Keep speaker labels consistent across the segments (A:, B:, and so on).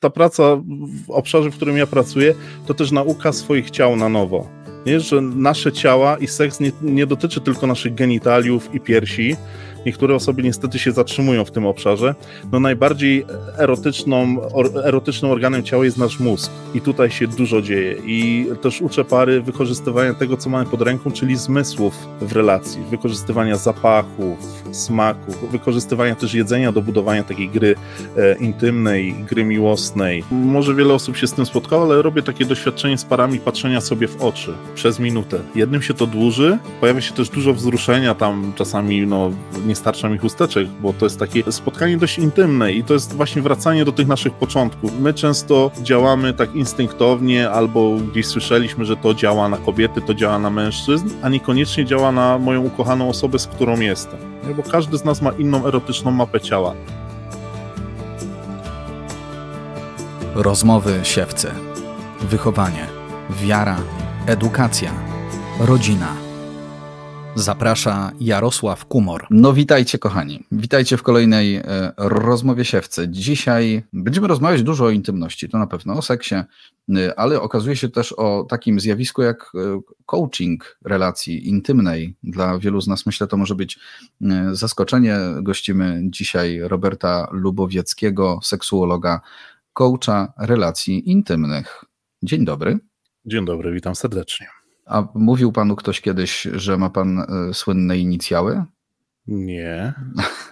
A: ta praca w obszarze, w którym ja pracuję, to też nauka swoich ciał na nowo. Nie, że nasze ciała i seks nie, nie dotyczy tylko naszych genitaliów i piersi, Niektóre osoby niestety się zatrzymują w tym obszarze. No najbardziej erotyczną, or, erotycznym organem ciała jest nasz mózg i tutaj się dużo dzieje i też uczę pary wykorzystywania tego, co mamy pod ręką, czyli zmysłów w relacji, wykorzystywania zapachów, smaków, wykorzystywania też jedzenia do budowania takiej gry e, intymnej, gry miłosnej. Może wiele osób się z tym spotkało, ale robię takie doświadczenie z parami patrzenia sobie w oczy przez minutę. Jednym się to dłuży, pojawia się też dużo wzruszenia, tam czasami no, nie starcza mi chusteczek, bo to jest takie spotkanie dość intymne i to jest właśnie wracanie do tych naszych początków. My często działamy tak instynktownie, albo gdzieś słyszeliśmy, że to działa na kobiety, to działa na mężczyzn, a niekoniecznie działa na moją ukochaną osobę, z którą jestem. Bo każdy z nas ma inną erotyczną mapę ciała.
B: Rozmowy siewcy. Wychowanie, wiara, edukacja, rodzina Zaprasza Jarosław Kumor. No witajcie kochani, witajcie w kolejnej e, rozmowie siewcy. Dzisiaj będziemy rozmawiać dużo o intymności, to na pewno o seksie, e, ale okazuje się też o takim zjawisku jak e, coaching relacji intymnej. Dla wielu z nas myślę to może być zaskoczenie. Gościmy dzisiaj Roberta Lubowieckiego, seksuologa, coacha relacji intymnych. Dzień dobry.
A: Dzień dobry, witam serdecznie.
B: A mówił panu ktoś kiedyś, że ma pan e, słynne inicjały?
A: Nie.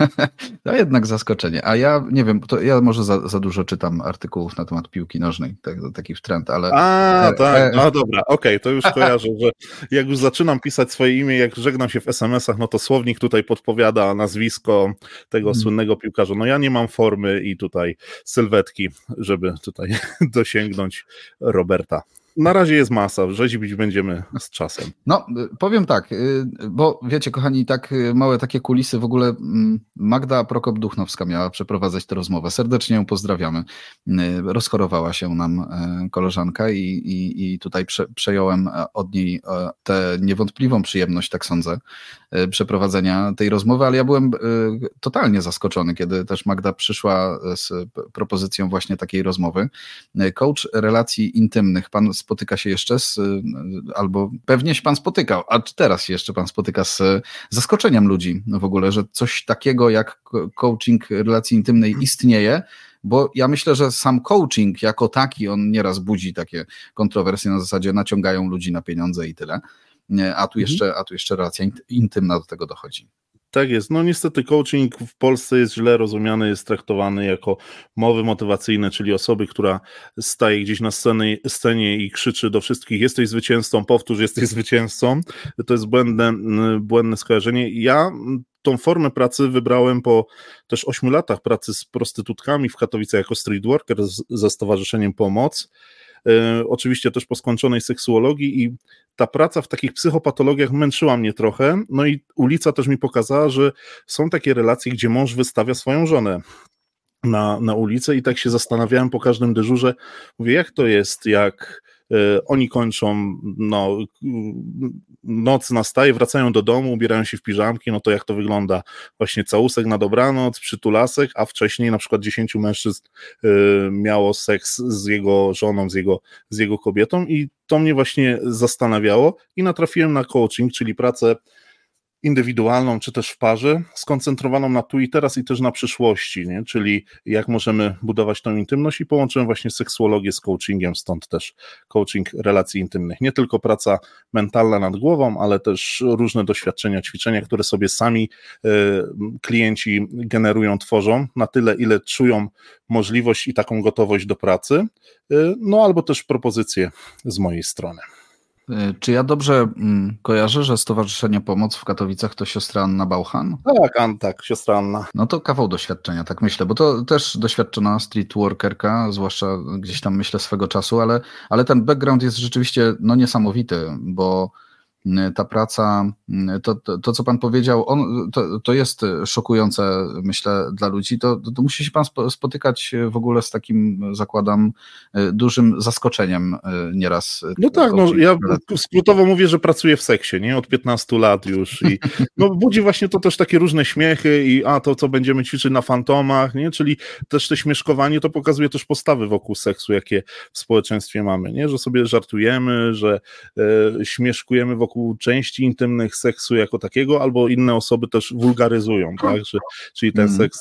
B: to jednak zaskoczenie. A ja nie wiem, to ja może za, za dużo czytam artykułów na temat piłki nożnej, tak, taki trend, ale.
A: A, e, tak, e... no dobra, okej, okay, to już kojarzę, że jak już zaczynam pisać swoje imię, jak żegnam się w SMS-ach, no to słownik tutaj podpowiada nazwisko tego hmm. słynnego piłkarza. No ja nie mam formy i tutaj sylwetki, żeby tutaj dosięgnąć Roberta na razie jest masa, rzeźbić będziemy z czasem.
B: No, powiem tak, y, bo wiecie, kochani, tak y, małe takie kulisy w ogóle mm, Magda Prokop-Duchnowska miała przeprowadzać tę rozmowę. Serdecznie ją pozdrawiamy. Y, rozchorowała się nam koleżanka i, i, i tutaj prze, przejąłem od niej tę niewątpliwą przyjemność, tak sądzę, przeprowadzenia tej rozmowy, ale ja byłem totalnie zaskoczony, kiedy też Magda przyszła z propozycją właśnie takiej rozmowy. Coach relacji intymnych, pan spotyka się jeszcze z, albo pewnie się pan spotykał, a teraz jeszcze pan spotyka z zaskoczeniem ludzi w ogóle, że coś takiego jak coaching relacji intymnej istnieje, bo ja myślę, że sam coaching jako taki, on nieraz budzi takie kontrowersje na zasadzie naciągają ludzi na pieniądze i tyle, a tu mhm. jeszcze, a tu jeszcze relacja intymna do tego dochodzi.
A: Tak jest. No niestety coaching w Polsce jest źle rozumiany, jest traktowany jako mowy motywacyjne, czyli osoby, która staje gdzieś na scenie, scenie i krzyczy do wszystkich jesteś zwycięzcą, powtórz jesteś zwycięzcą. To jest błędne, błędne skojarzenie. Ja tą formę pracy wybrałem po też ośmiu latach pracy z prostytutkami w Katowicach jako street worker ze Stowarzyszeniem Pomoc. E, oczywiście też po skończonej seksuologii i ta praca w takich psychopatologiach męczyła mnie trochę, no i ulica też mi pokazała, że są takie relacje, gdzie mąż wystawia swoją żonę na, na ulicę i tak się zastanawiałem po każdym dyżurze, mówię, jak to jest, jak oni kończą, no, noc nastaje, wracają do domu, ubierają się w piżamki, no to jak to wygląda? Właśnie całusek na dobranoc, przytulasek, a wcześniej na przykład 10 mężczyzn e, miało seks z jego żoną, z jego, z jego kobietą i to mnie właśnie zastanawiało i natrafiłem na coaching, czyli pracę indywidualną, czy też w parze, skoncentrowaną na tu i teraz i też na przyszłości, nie? czyli jak możemy budować tą intymność i połączyłem właśnie seksuologię z coachingiem, stąd też coaching relacji intymnych. Nie tylko praca mentalna nad głową, ale też różne doświadczenia, ćwiczenia, które sobie sami y, klienci generują, tworzą na tyle, ile czują możliwość i taką gotowość do pracy, y, no albo też propozycje z mojej strony.
B: E, czy ja dobrze mm, kojarzę, że Stowarzyszenie Pomoc w Katowicach to siostra Anna Bauchan?
A: Tak, An, tak, siostra Anna.
B: No to kawał doświadczenia, tak myślę, bo to też doświadczona streetworkerka, zwłaszcza gdzieś tam myślę swego czasu, ale, ale ten background jest rzeczywiście no, niesamowity, bo ta praca, to, to, to co pan powiedział, on, to, to jest szokujące, myślę, dla ludzi. To, to, musi się pan spotykać w ogóle z takim, zakładam, dużym zaskoczeniem nieraz.
A: No tak, no, ja skrótowo mówię, że pracuję w seksie, nie? Od 15 lat już i no, budzi właśnie to też takie różne śmiechy i a to, co będziemy ćwiczyć na fantomach, nie? Czyli też te śmieszkowanie to pokazuje też postawy wokół seksu, jakie w społeczeństwie mamy, nie? Że sobie żartujemy, że e, śmieszkujemy wokół części intymnych seksu jako takiego, albo inne osoby też wulgaryzują, tak? Że, czyli ten mm. seks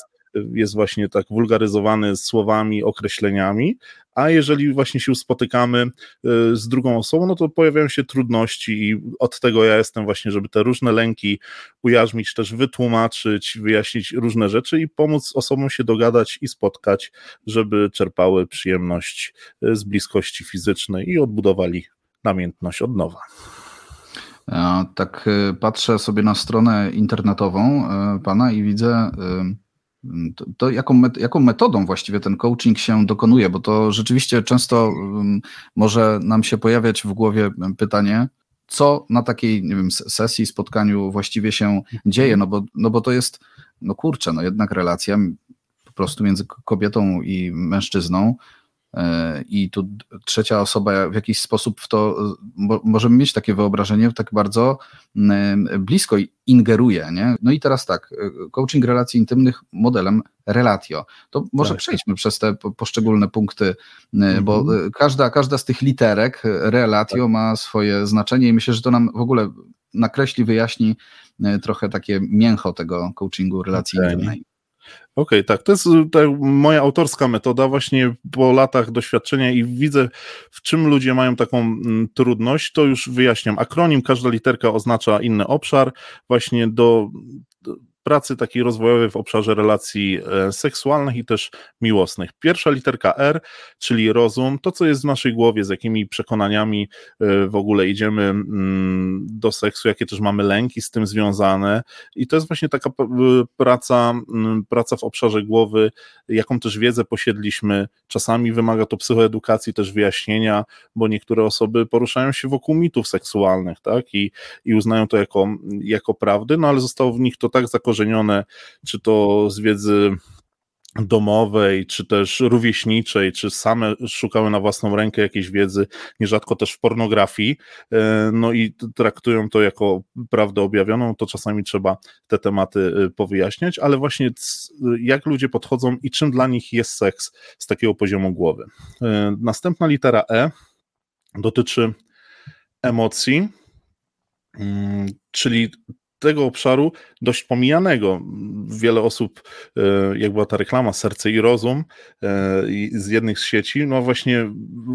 A: jest właśnie tak wulgaryzowany słowami, określeniami, a jeżeli właśnie się spotykamy y, z drugą osobą, no to pojawiają się trudności i od tego ja jestem właśnie, żeby te różne lęki ujarzmić, też wytłumaczyć, wyjaśnić różne rzeczy i pomóc osobom się dogadać i spotkać, żeby czerpały przyjemność y, z bliskości fizycznej i odbudowali namiętność od nowa.
B: Tak y, patrzę sobie na stronę internetową pana i widzę to, to jaką, jaką metodą właściwie ten coaching się dokonuje? Bo to rzeczywiście często może nam się pojawiać w głowie pytanie, co na takiej nie wiem, sesji, spotkaniu właściwie się dzieje, no bo, no bo to jest, no kurczę, no jednak relacja po prostu między kobietą i mężczyzną, i tu trzecia osoba w jakiś sposób w to, możemy mieć takie wyobrażenie, tak bardzo blisko ingeruje. Nie? No i teraz tak, e, coaching relacji intymnych modelem relatio. To może tak. przejdźmy przez te poszczególne punkty, mhm. bo każda, każda z tych literek relatio tak. ma swoje znaczenie i myślę, że to nam w ogóle nakreśli, wyjaśni trochę takie mięcho tego coachingu relacji okay. intymnej.
A: Okej, okay, tak. To jest tak, moja autorska metoda, właśnie po latach doświadczenia i widzę, w czym ludzie mają taką mm, trudność, to już wyjaśniam. Akronim, każda literka oznacza inny obszar. Właśnie do pracy takiej rozwojowej w obszarze relacji e, seksualnych i też miłosnych. Pierwsza literka R, czyli rozum, to co jest w naszej głowie, z jakimi przekonaniami e, w ogóle idziemy mm, do seksu, jakie też mamy lęki z tym związane i to jest właśnie taka praca, mm, praca w obszarze głowy, jaką też wiedzę posiedliśmy. Czasami wymaga to psychoedukacji, też wyjaśnienia, bo niektóre osoby poruszają się wokół mitów seksualnych, tak, i, i uznają to jako, jako prawdy, no ale zostało w nich to tak zakorzenione, zakorzenione, czy to z wiedzy domowej, czy też rówieśniczej, czy same szukały na własną rękę jakiejś wiedzy, nierzadko też w pornografii, e, no i traktują to jako prawdę objawioną, to czasami trzeba te tematy e, powyjaśniać, ale właśnie jak ludzie podchodzą i czym dla nich jest seks z takiego poziomu głowy. E, następna litera E dotyczy emocji, mm, czyli tego obszaru dość pomijanego. Wiele osób, e, jak była ta reklama Serce i Rozum e, z jednych z sieci, no właśnie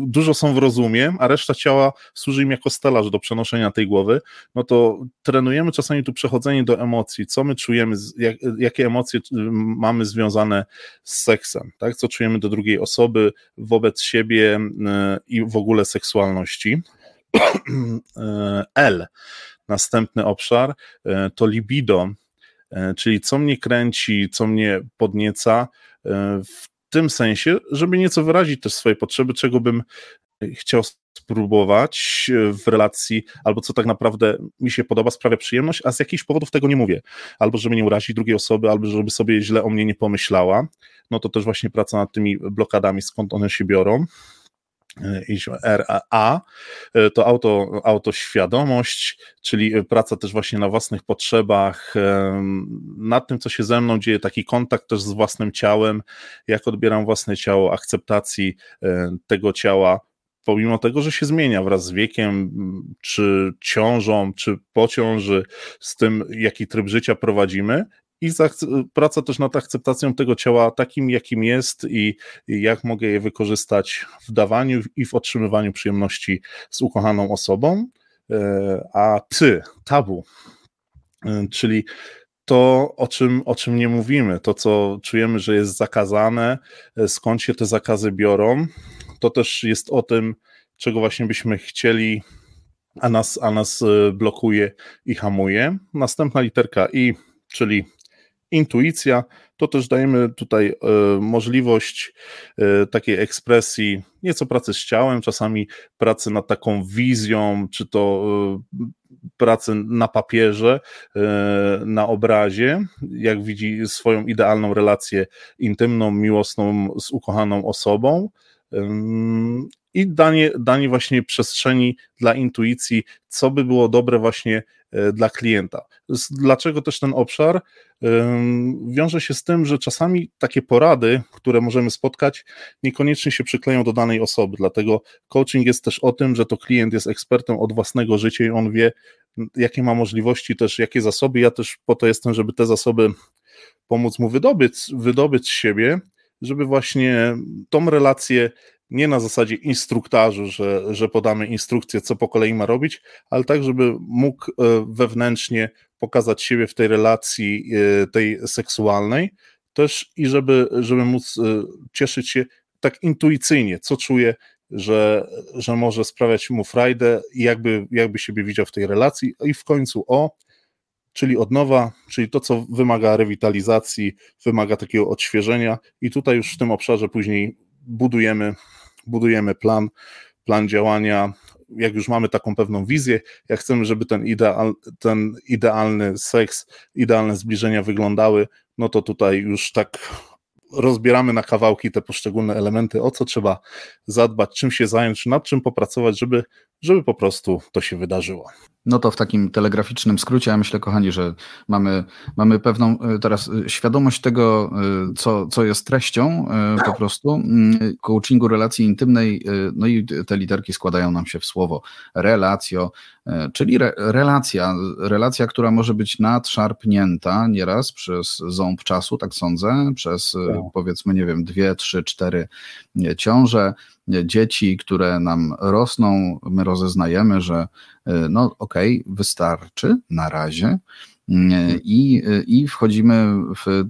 A: dużo są w rozumie, a reszta ciała służy im jako stelaż do przenoszenia tej głowy, no to trenujemy czasami tu przechodzenie do emocji, co my czujemy, jak, jakie emocje mamy związane z seksem, tak? co czujemy do drugiej osoby, wobec siebie e, i w ogóle seksualności. L Następny obszar e, to libido, e, czyli co mnie kręci, co mnie podnieca, e, w tym sensie, żeby nieco wyrazić też swoje potrzeby, czego bym chciał spróbować w relacji, albo co tak naprawdę mi się podoba, sprawia przyjemność, a z jakichś powodów tego nie mówię. Albo żeby nie urazić drugiej osoby, albo żeby sobie źle o mnie nie pomyślała. No to też właśnie praca nad tymi blokadami, skąd one się biorą. RA, to auto, autoświadomość, czyli praca też właśnie na własnych potrzebach, nad tym, co się ze mną dzieje, taki kontakt też z własnym ciałem, jak odbieram własne ciało, akceptacji tego ciała, pomimo tego, że się zmienia wraz z wiekiem, czy ciążą, czy po ciąży, z tym, jaki tryb życia prowadzimy, i praca też nad akceptacją tego ciała takim, jakim jest i, jak mogę je wykorzystać w dawaniu i w otrzymywaniu przyjemności z ukochaną osobą. E, a ty, tabu, e, czyli to, o czym, o czym nie mówimy, to, co czujemy, że jest zakazane, e, skąd się te zakazy biorą, to też jest o tym, czego właśnie byśmy chcieli, a nas, a nas blokuje i hamuje. Następna literka I, czyli intuicja, to też dajemy tutaj e, możliwość e, takiej ekspresji, nieco pracy z ciałem, czasami pracy nad taką wizją, czy to e, pracy na papierze, na obrazie, jak widzi swoją idealną relację intymną, miłosną z ukochaną osobą. I danie, danie właśnie przestrzeni dla intuicji, co by było dobre właśnie dla klienta. Dlaczego też ten obszar? Wiąże się z tym, że czasami takie porady, które możemy spotkać, niekoniecznie się przykleją do danej osoby. Dlatego coaching jest też o tym, że to klient jest ekspertem od własnego życia i on wie, jakie ma możliwości, też jakie zasoby. Ja też po to jestem, żeby te zasoby pomóc mu wydobyć, wydobyć z siebie, żeby właśnie tą relację nie na zasadzie instruktażu, że, że podamy instrukcję, co po kolei ma robić, ale tak, żeby mógł e, wewnętrznie pokazać siebie w tej relacji e, tej seksualnej, też i żeby, żeby móc e, cieszyć się tak intuicyjnie, co czuje, że, że może sprawiać mu frajdę i jakby, jakby siebie widział w tej relacji. I w końcu o, czyli odnowa, czyli to, co wymaga rewitalizacji, wymaga takiego odświeżenia. I tutaj już w tym obszarze później budujemy, budujemy plan, plan działania. Jak już mamy taką pewną wizję, jak chcemy, żeby ten, ideal, ten idealny seks, idealne zbliżenia wyglądały, no to tutaj już tak rozbieramy na kawałki te poszczególne elementy, o co trzeba zadbać, czym się zająć, nad czym popracować, żeby, żeby po prostu to się wydarzyło.
B: No to w takim telegraficznym skrócie, ja myślę, kochani, że mamy, mamy pewną e, teraz e, świadomość tego, e, co, co jest treścią po prostu mm, coachingu relacji intymnej, no i te literki składają nam się w słowo relacjo, czyli re, relacja, relacja, która może być nadszarpnięta nieraz przez ząb czasu, tak sądzę, przez tak. powiedzmy, nie wiem, dwie, trzy, cztery ciąże, dzieci, które nam rosną, my rozeznajemy, że e, no okej, okay, wystarczy na razie e, i, i wchodzimy w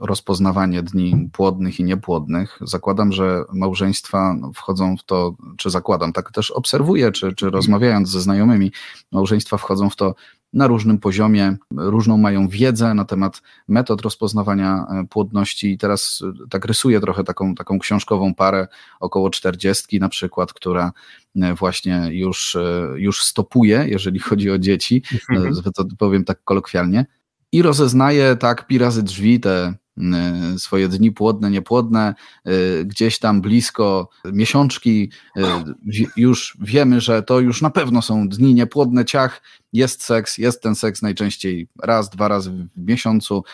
B: rozpoznawanie dni płodnych i niepłodnych. Zakładam, że małżeństwa wchodzą w to, czy zakładam, tak też obserwuję, czy, czy rozmawiając ze znajomymi, małżeństwa wchodzą w to na różnym poziomie, różną mają wiedzę na temat metod rozpoznawania e, płodności. I teraz e, tak rysuję trochę taką, taką książkową parę około czterdziestki na przykład, która e, właśnie już, już stopuje, jeżeli chodzi o dzieci, mhm. to powiem tak kolokwialnie, i rozeznaje tak pi razy drzwi te swoje dni płodne, niepłodne, y, gdzieś tam blisko miesiączki, y, już wiemy, że to już na pewno są dni niepłodne, ciach, jest seks, jest ten seks najczęściej raz, dwa razy w miesiącu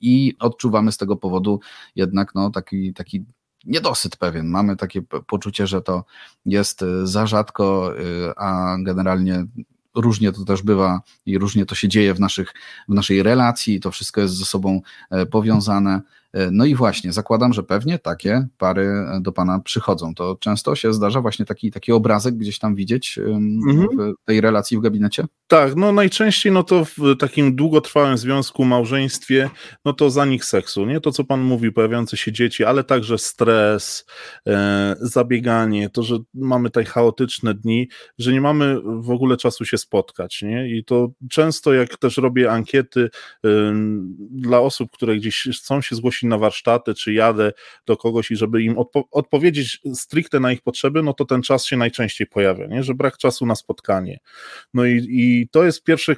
B: i odczuwamy z tego powodu jednak no, taki, taki niedosyt pewien. Mamy takie poczucie, że to jest za rzadko, a generalnie różnie to też bywa i różnie to się dzieje w, naszych, w naszej relacji, to wszystko jest ze sobą e, powiązane. E, no i właśnie, zakładam, że pewnie takie pary e, do Pana przychodzą. To często się zdarza właśnie taki, taki obrazek gdzieś tam widzieć mhm. w tej relacji w gabinecie?
A: Tak, no najczęściej no to w takim długotrwałym związku, małżeństwie, no to za nich seksu, nie? To, co Pan mówi, pojawiające się dzieci, ale także stres, e, zabieganie, to, że mamy tutaj chaotyczne dni, że nie mamy w ogóle czasu się spotkać, nie? I to często, jak też robię ankiety dla osób, które gdzieś chcą się zgłosić na warsztaty, czy jadę do kogoś i żeby im odpo odpowiedzieć stricte na ich potrzeby, no to ten czas się najczęściej pojawia, nie? że brak czasu na spotkanie. No i, i to jest pierwszy,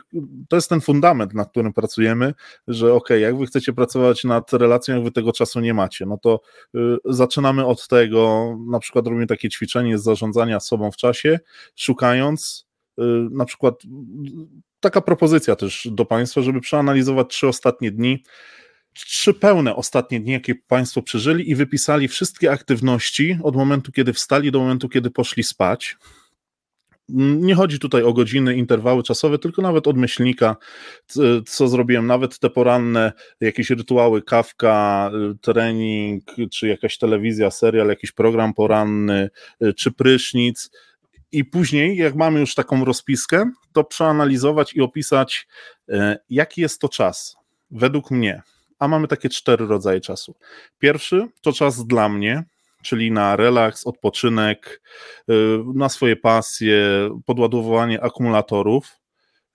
A: to jest ten fundament, nad którym pracujemy, że ok, jak wy chcecie pracować nad relacją, jak wy tego czasu nie macie, no to y, zaczynamy od tego, na przykład robimy takie ćwiczenie z zarządzania sobą w czasie, szukając y, na przykład taka propozycja też do Państwa, żeby przeanalizować trzy ostatnie dni, trzy pełne ostatnie dni, jakie Państwo przeżyli i wypisali wszystkie aktywności od momentu, kiedy wstali do momentu, kiedy poszli spać. Nie chodzi tutaj o godziny, interwały czasowe, tylko nawet od myślnika, co zrobiłem, nawet te poranne jakieś rytuały, kawka, trening, czy jakaś telewizja, serial, jakiś program poranny, czy prysznic. I później, jak mamy już taką rozpiskę, to przeanalizować i opisać, e, jaki jest to czas według mnie, a mamy takie cztery rodzaje czasu. Pierwszy to czas dla mnie, czyli na relaks, odpoczynek, y, na swoje pasje, podładowanie akumulatorów,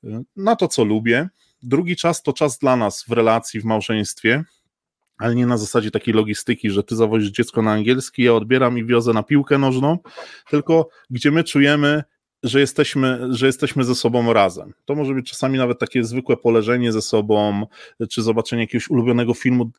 A: y, na to, co lubię. Drugi czas to czas dla nas w relacji, w małżeństwie, ale nie na zasadzie takiej logistyki, że ty zawozisz dziecko na angielski, ja odbieram i wiozę na piłkę nożną, tylko gdzie my czujemy, że jesteśmy, że jesteśmy ze sobą razem. To może być czasami nawet takie zwykłe poleżenie ze sobą, czy zobaczenie jakiegoś ulubionego filmu,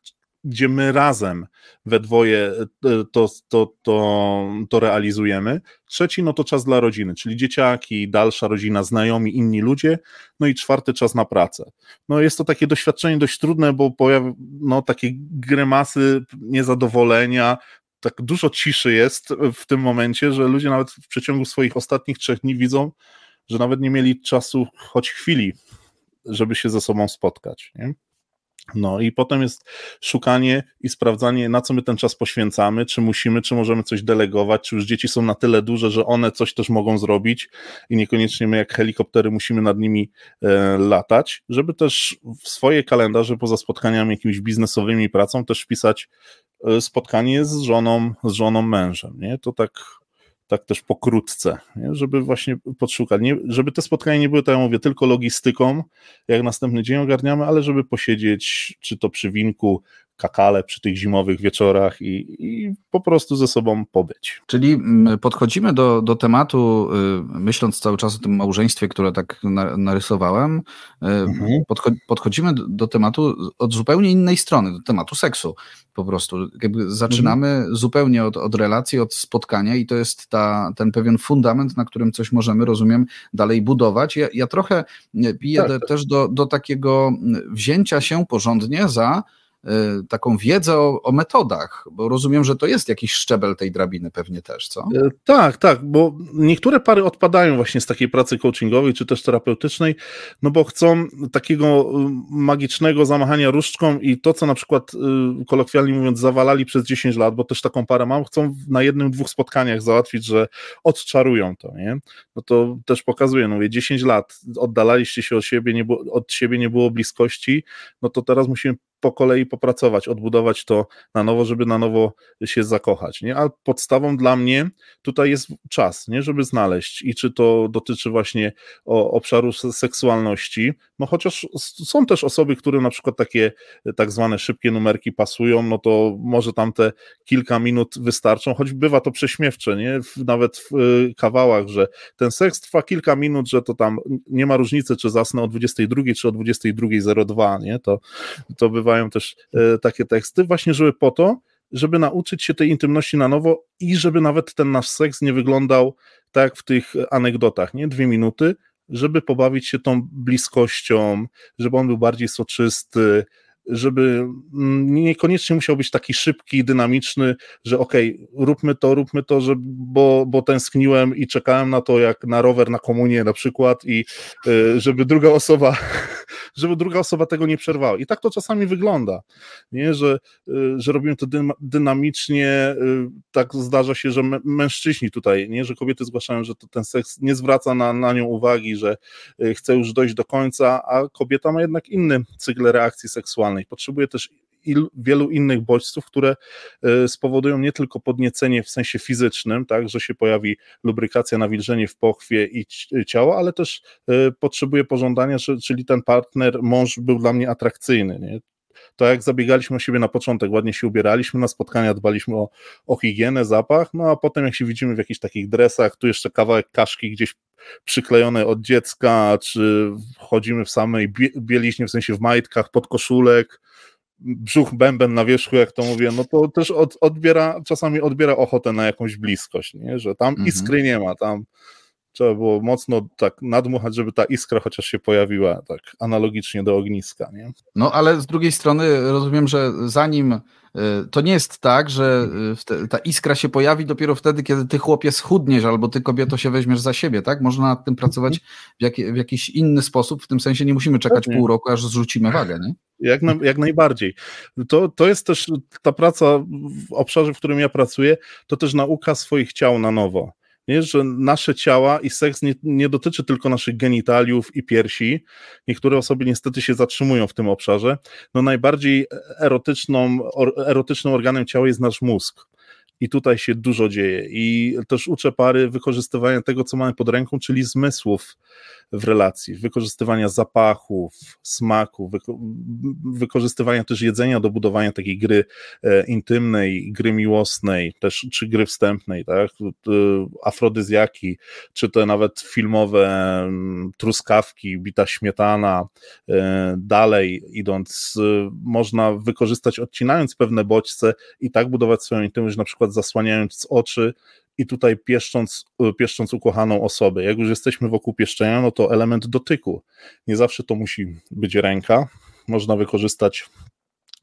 A: gdzie my razem we dwoje e, to, to, to, to realizujemy. Trzeci, no to czas dla rodziny, czyli dzieciaki, dalsza rodzina, znajomi, inni ludzie. No i czwarty, czas na pracę. No jest to takie doświadczenie dość trudne, bo pojawią no, takie grymasy niezadowolenia, tak dużo ciszy jest w tym momencie, że ludzie nawet w przeciągu swoich ostatnich trzech dni widzą, że nawet nie mieli czasu choć chwili, żeby się ze sobą spotkać. Nie? No i potem jest szukanie i sprawdzanie, na co my ten czas poświęcamy, czy musimy, czy możemy coś delegować, czy już dzieci są na tyle duże, że one coś też mogą zrobić i niekoniecznie my jak helikoptery musimy nad nimi e, latać, żeby też w swoje kalendarze poza spotkaniami jakimiś biznesowymi pracą też wpisać spotkanie z żoną, z żoną mężem, nie? To tak tak też pokrótce, nie? żeby właśnie podszukać, nie, żeby te spotkania nie były, tak jak mówię, tylko logistyką, jak następny dzień ogarniamy, ale żeby posiedzieć, czy to przy winku, kakale przy tych zimowych wieczorach i, i, po prostu ze sobą pobyć.
B: Czyli mm, podchodzimy do, do tematu, y, myśląc cały czas o tym małżeństwie, które tak narysowałem, y, mhm. podcho podchodzimy do tematu od zupełnie innej strony, do tematu seksu po prostu. Jakby zaczynamy mhm. zupełnie od, od relacji, od spotkania i to jest ta, ten pewien fundament, na którym coś możemy, rozumiem, dalej budować. Ja, ja trochę piję tak. też do, do takiego wzięcia się porządnie za Y, taką wiedzę o, o, metodach, bo rozumiem, że to jest jakiś szczebel tej drabiny pewnie też, co?
A: E, tak, tak, bo niektóre pary odpadają właśnie z takiej pracy coachingowej czy też terapeutycznej, no bo chcą takiego y, magicznego zamachania różdżką i to, co na przykład y, kolokwialnie mówiąc zawalali przez 10 lat, bo też taką parę mam, chcą na jednym, dwóch spotkaniach załatwić, że odczarują to, nie? No to też pokazuje, no mówię, 10 lat oddalaliście się od siebie, nie było, od siebie nie było bliskości, no to teraz musimy po kolei popracować, odbudować to na nowo, żeby na nowo się zakochać. Nie? A podstawą dla mnie tutaj jest czas, nie? żeby znaleźć i czy to dotyczy właśnie obszaru seksualności, no chociaż są też osoby, które na przykład takie tak zwane szybkie numerki pasują, no to może tam te kilka minut wystarczą, choć bywa to prześmiewcze, nie? Nawet w y, kawałach, że ten seks trwa kilka minut, że to tam nie ma różnicy, czy zasnę o 22 czy o 22.02, nie? To, to bywają też e, takie teksty, właśnie żeby po to, żeby nauczyć się tej intymności na nowo i żeby nawet ten nasz seks nie wyglądał tak jak w tych anegdotach, nie? Dwie minuty, żeby pobawić się tą bliskością, żeby on był bardziej soczysty, żeby mm, niekoniecznie musiał być taki szybki, dynamiczny, że okej, okay, róbmy to, róbmy to, że, bo, bo tęskniłem i czekałem na to, jak na rower na komunię na przykład i y, żeby druga osoba żeby druga osoba tego nie przerwała. I tak to czasami wygląda, nie? Że, y, że robimy to dynamicznie, y, tak zdarza się, że mężczyźni tutaj, nie? że kobiety zgłaszają, że to ten seks nie zwraca na, na nią uwagi, że chce już dojść do końca, a kobieta ma jednak inny cykl reakcji seksualnej. Potrzebuje też il, wielu innych bodźców, które e, spowodują nie tylko podniecenie w sensie fizycznym, tak, że się pojawi lubrykacja, nawilżenie w pochwie i ciała, ale też e, potrzebuje pożądania, czyli ten partner, mąż był dla mnie atrakcyjny, nie? to jak zabiegaliśmy o siebie na początek, ładnie się ubieraliśmy, na spotkania dbaliśmy o, o higienę, zapach, no a potem jak się widzimy w jakichś takich dresach, tu jeszcze kawałek kaszki gdzieś przyklejone od dziecka, czy chodzimy w samej bieliźnie, w sensie w majtkach, pod koszulek, brzuch bęben na wierzchu, jak to mówię, no to też od, odbiera, czasami odbiera ochotę na jakąś bliskość, nie? że tam mhm. iskry nie ma, tam trzeba było mocno tak nadmuchać, żeby ta iskra chociaż się pojawiła, tak analogicznie do ogniska. Nie?
B: No ale z drugiej strony rozumiem, że zanim to nie jest tak, że y, ta iskra się pojawi dopiero wtedy, kiedy ty chłopie schudniesz albo ty kobieto się weźmiesz za siebie, tak? Można nad tym pracować w, jak, w jakiś inny sposób, w tym sensie nie musimy czekać pół roku, aż zrzucimy wagę, nie?
A: Jak, na, jak najbardziej. To, to jest też ta praca w obszarze, w którym ja pracuję, to też nauka swoich ciał na nowo. Nie, że nasze ciała i seks nie, nie dotyczy tylko naszych genitaliów i piersi. Niektóre osoby niestety się zatrzymują w tym obszarze. No najbardziej erotyczną, or, erotycznym organem ciała jest nasz mózg. i tutaj się dużo dzieje. I też uczę pary wykorzystywania tego, co mamy pod ręką, czyli zmysłów w relacji, wykorzystywania zapachów, smaku, wyko wykorzystywania też jedzenia do budowania takiej gry e, intymnej, gry miłosnej, też czy gry wstępnej, tak? afrodyzjaki, czy te nawet filmowe truskawki, bita śmietana, e, dalej idąc, można wykorzystać odcinając pewne bodźce i tak budować swoją intymność, na przykład zasłaniając oczy i tutaj pieszcząc, pieszcząc ukochaną osobę. Jak już jesteśmy wokół pieszczenia, no to element dotyku. Nie zawsze to musi być ręka. Można wykorzystać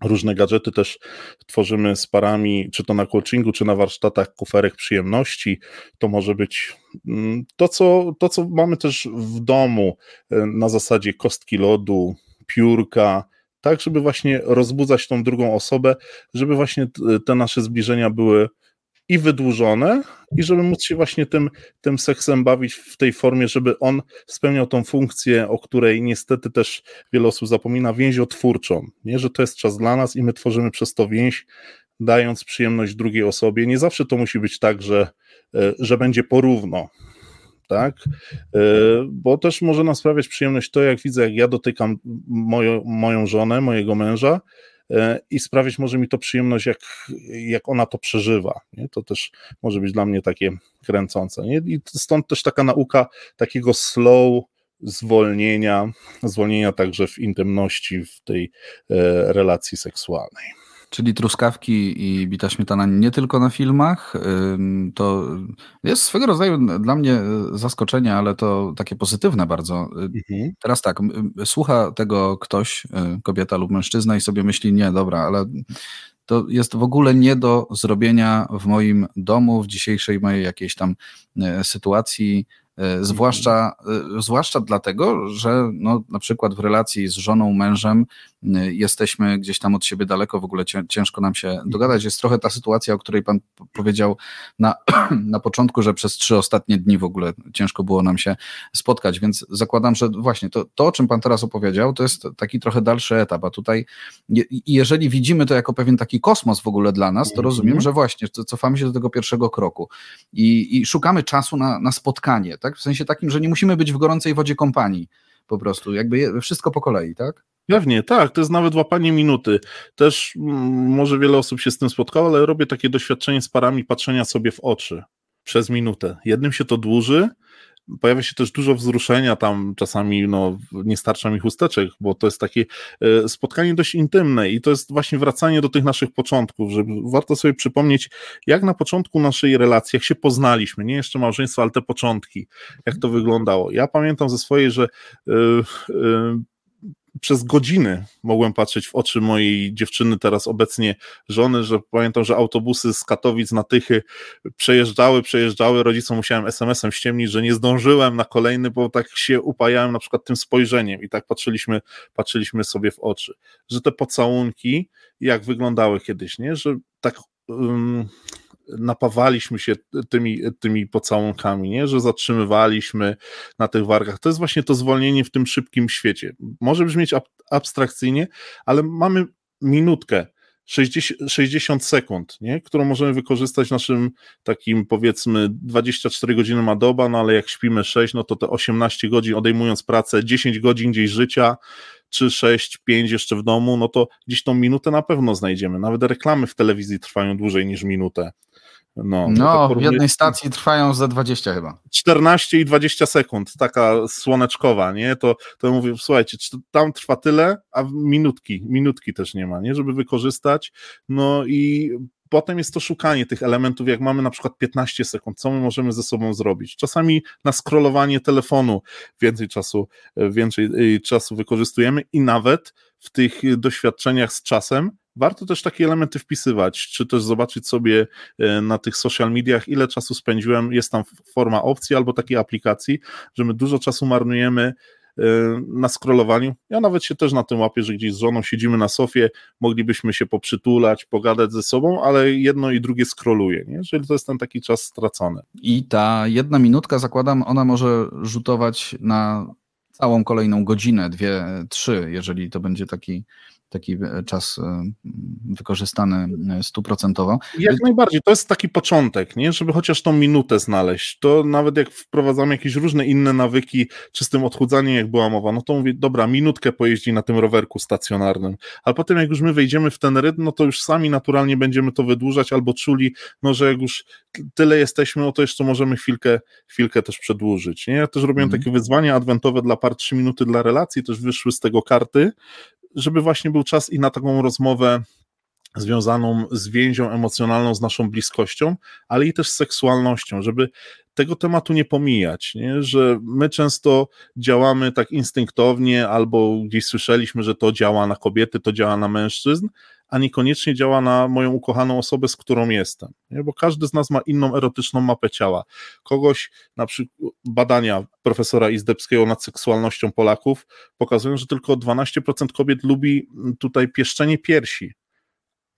A: różne gadżety też tworzymy z parami, czy to na coachingu, czy na warsztatach kuferek przyjemności. To może być mm, to, co, to, co mamy też w domu e, na zasadzie kostki lodu, piórka, tak, żeby właśnie rozbudzać tą drugą osobę, żeby właśnie te nasze zbliżenia były i wydłużone, i żeby móc się właśnie tym, tym seksem bawić w tej formie, żeby on spełniał tą funkcję, o której niestety też wiele osób zapomina, więziotwórczą, nie? że to jest czas dla nas i my tworzymy przez to więź, dając przyjemność drugiej osobie. Nie zawsze to musi być tak, że, e, że będzie porówno, tak? E, bo też może nam sprawiać przyjemność to, jak widzę, jak ja dotykam moją, moją żonę, mojego męża, i sprawić może mi to przyjemność, jak, jak ona to przeżywa. Nie? To też może być dla mnie takie kręcące. Nie? I stąd też taka nauka takiego slow, zwolnienia, zwolnienia także w intymności, w tej e, relacji seksualnej.
B: Czyli truskawki i bita śmietana nie tylko na filmach. To jest swego rodzaju dla mnie zaskoczenie, ale to takie pozytywne bardzo. Mhm. Teraz tak, słucha tego ktoś, y, kobieta lub mężczyzna i sobie myśli, nie, dobra, ale to jest w ogóle nie do zrobienia w moim domu, w dzisiejszej mojej jakiejś tam sytuacji E, zwłaszcza, e, zwłaszcza dlatego, że no, na przykład w relacji z żoną, mężem e, jesteśmy gdzieś tam od siebie daleko, w ogóle ciężko nam się dogadać. Jest trochę ta sytuacja, o której pan powiedział na, na początku, że przez trzy ostatnie dni w ogóle ciężko było nam się spotkać, więc zakładam, że właśnie to, to o czym pan teraz opowiedział, to jest taki trochę dalszy etap, a tutaj jeżeli widzimy to jako pewien taki kosmos w ogóle dla nas, to rozumiem, mhm. że właśnie cofamy się do tego pierwszego kroku i, i szukamy czasu na, na spotkanie, tak? W sensie takim, że nie musimy być w gorącej wodzie kompanii po prostu, jakby wszystko po kolei, tak?
A: Pewnie, tak, to jest nawet łapanie minuty. Też m, mm, może wiele osób się z tym spotkało, ale robię takie doświadczenie z parami patrzenia sobie w oczy przez minutę. Jednym się to dłuży, pojawia się też dużo wzruszenia, tam czasami no, nie starcza mi chusteczek, bo to jest takie e, spotkanie dość intymne i to jest właśnie wracanie do tych naszych początków, że warto sobie przypomnieć, jak na początku naszej relacji, jak się poznaliśmy, nie jeszcze małżeństwo, ale te początki, jak to wyglądało. Ja pamiętam ze swojej, że yy, yy, przez godziny mogłem patrzeć w oczy mojej dziewczyny, teraz obecnie żony, że pamiętam, że autobusy z Katowic na Tychy przejeżdżały, przejeżdżały, rodzicom musiałem SMS-em ściemnić, że nie zdążyłem na kolejny, bo tak się upajałem na przykład tym spojrzeniem. I tak patrzyliśmy, patrzyliśmy sobie w oczy, że te pocałunki, jak wyglądały kiedyś, nie, że tak um, napawaliśmy się tymi, tymi pocałunkami, nie? że zatrzymywaliśmy na tych wargach. To jest właśnie to zwolnienie w tym szybkim świecie. Może brzmieć ab abstrakcyjnie, ale mamy minutkę, 60, 60 sekund, nie? którą możemy wykorzystać naszym takim powiedzmy 24 godziny ma doba, no ale jak śpimy 6, no to te 18 godzin odejmując pracę, 10 godzin gdzieś życia, czy 6, 5 jeszcze w domu, no to gdzieś tą minutę na pewno znajdziemy. Nawet reklamy w telewizji trwają dłużej niż minutę.
B: No, no tak w jednej stacji trwają za 20 chyba.
A: 14 i 20 sekund, taka słoneczkowa, nie? To, to mówię, słuchajcie, tam trwa tyle, a minutki, minutki też nie ma, nie? Żeby wykorzystać. No i potem jest to szukanie tych elementów, jak mamy na przykład 15 sekund, co my możemy ze sobą zrobić. Czasami na scrollowanie telefonu więcej czasu, więcej y, czasu wykorzystujemy i nawet w tych doświadczeniach z czasem warto też takie elementy wpisywać, czy też zobaczyć sobie e, na tych social mediach, ile czasu spędziłem, jest tam forma opcji albo takiej aplikacji, że my dużo czasu marnujemy e, na scrollowaniu. Ja nawet się też na tym łapię, że gdzieś z żoną siedzimy na sofie, moglibyśmy się poprzytulać, pogadać ze sobą, ale jedno i drugie scrolluje, nie? Czyli to jest ten taki czas stracony.
B: I ta jedna minutka, zakładam, ona może rzutować na całą kolejną godzinę, dwie, trzy, jeżeli to będzie taki taki e, czas e, wykorzystany e, stuprocentowo.
A: Jak najbardziej, to jest taki początek, nie? żeby chociaż tą minutę znaleźć. To nawet jak wprowadzamy jakieś różne inne nawyki, czy z tym odchudzaniem, jak była mowa, no to mówię, dobra, minutkę pojeździ na tym rowerku stacjonarnym, ale potem jak już my wejdziemy w ten rytm, no to już sami naturalnie będziemy to wydłużać, albo czuli, no że jak już tyle jesteśmy, no to jeszcze możemy chwilkę, chwilkę też przedłużyć. Nie? Ja też robiłem mm. takie wyzwania adwentowe dla par 3 minuty dla relacji, też wyszły z tego karty, żeby właśnie był czas i na taką rozmowę związaną z więzią emocjonalną, z naszą bliskością, ale i też z seksualnością, żeby tego tematu nie pomijać, nie? że my często działamy tak instynktownie, albo gdzieś słyszeliśmy, że to działa na kobiety, to działa na mężczyzn, a niekoniecznie działa na moją ukochaną osobę, z którą jestem. Nie? Bo każdy z nas ma inną erotyczną mapę ciała. Kogoś, na przykład badania profesora Izdebskiego nad seksualnością Polaków pokazują, że tylko 12% kobiet lubi tutaj pieszczenie piersi,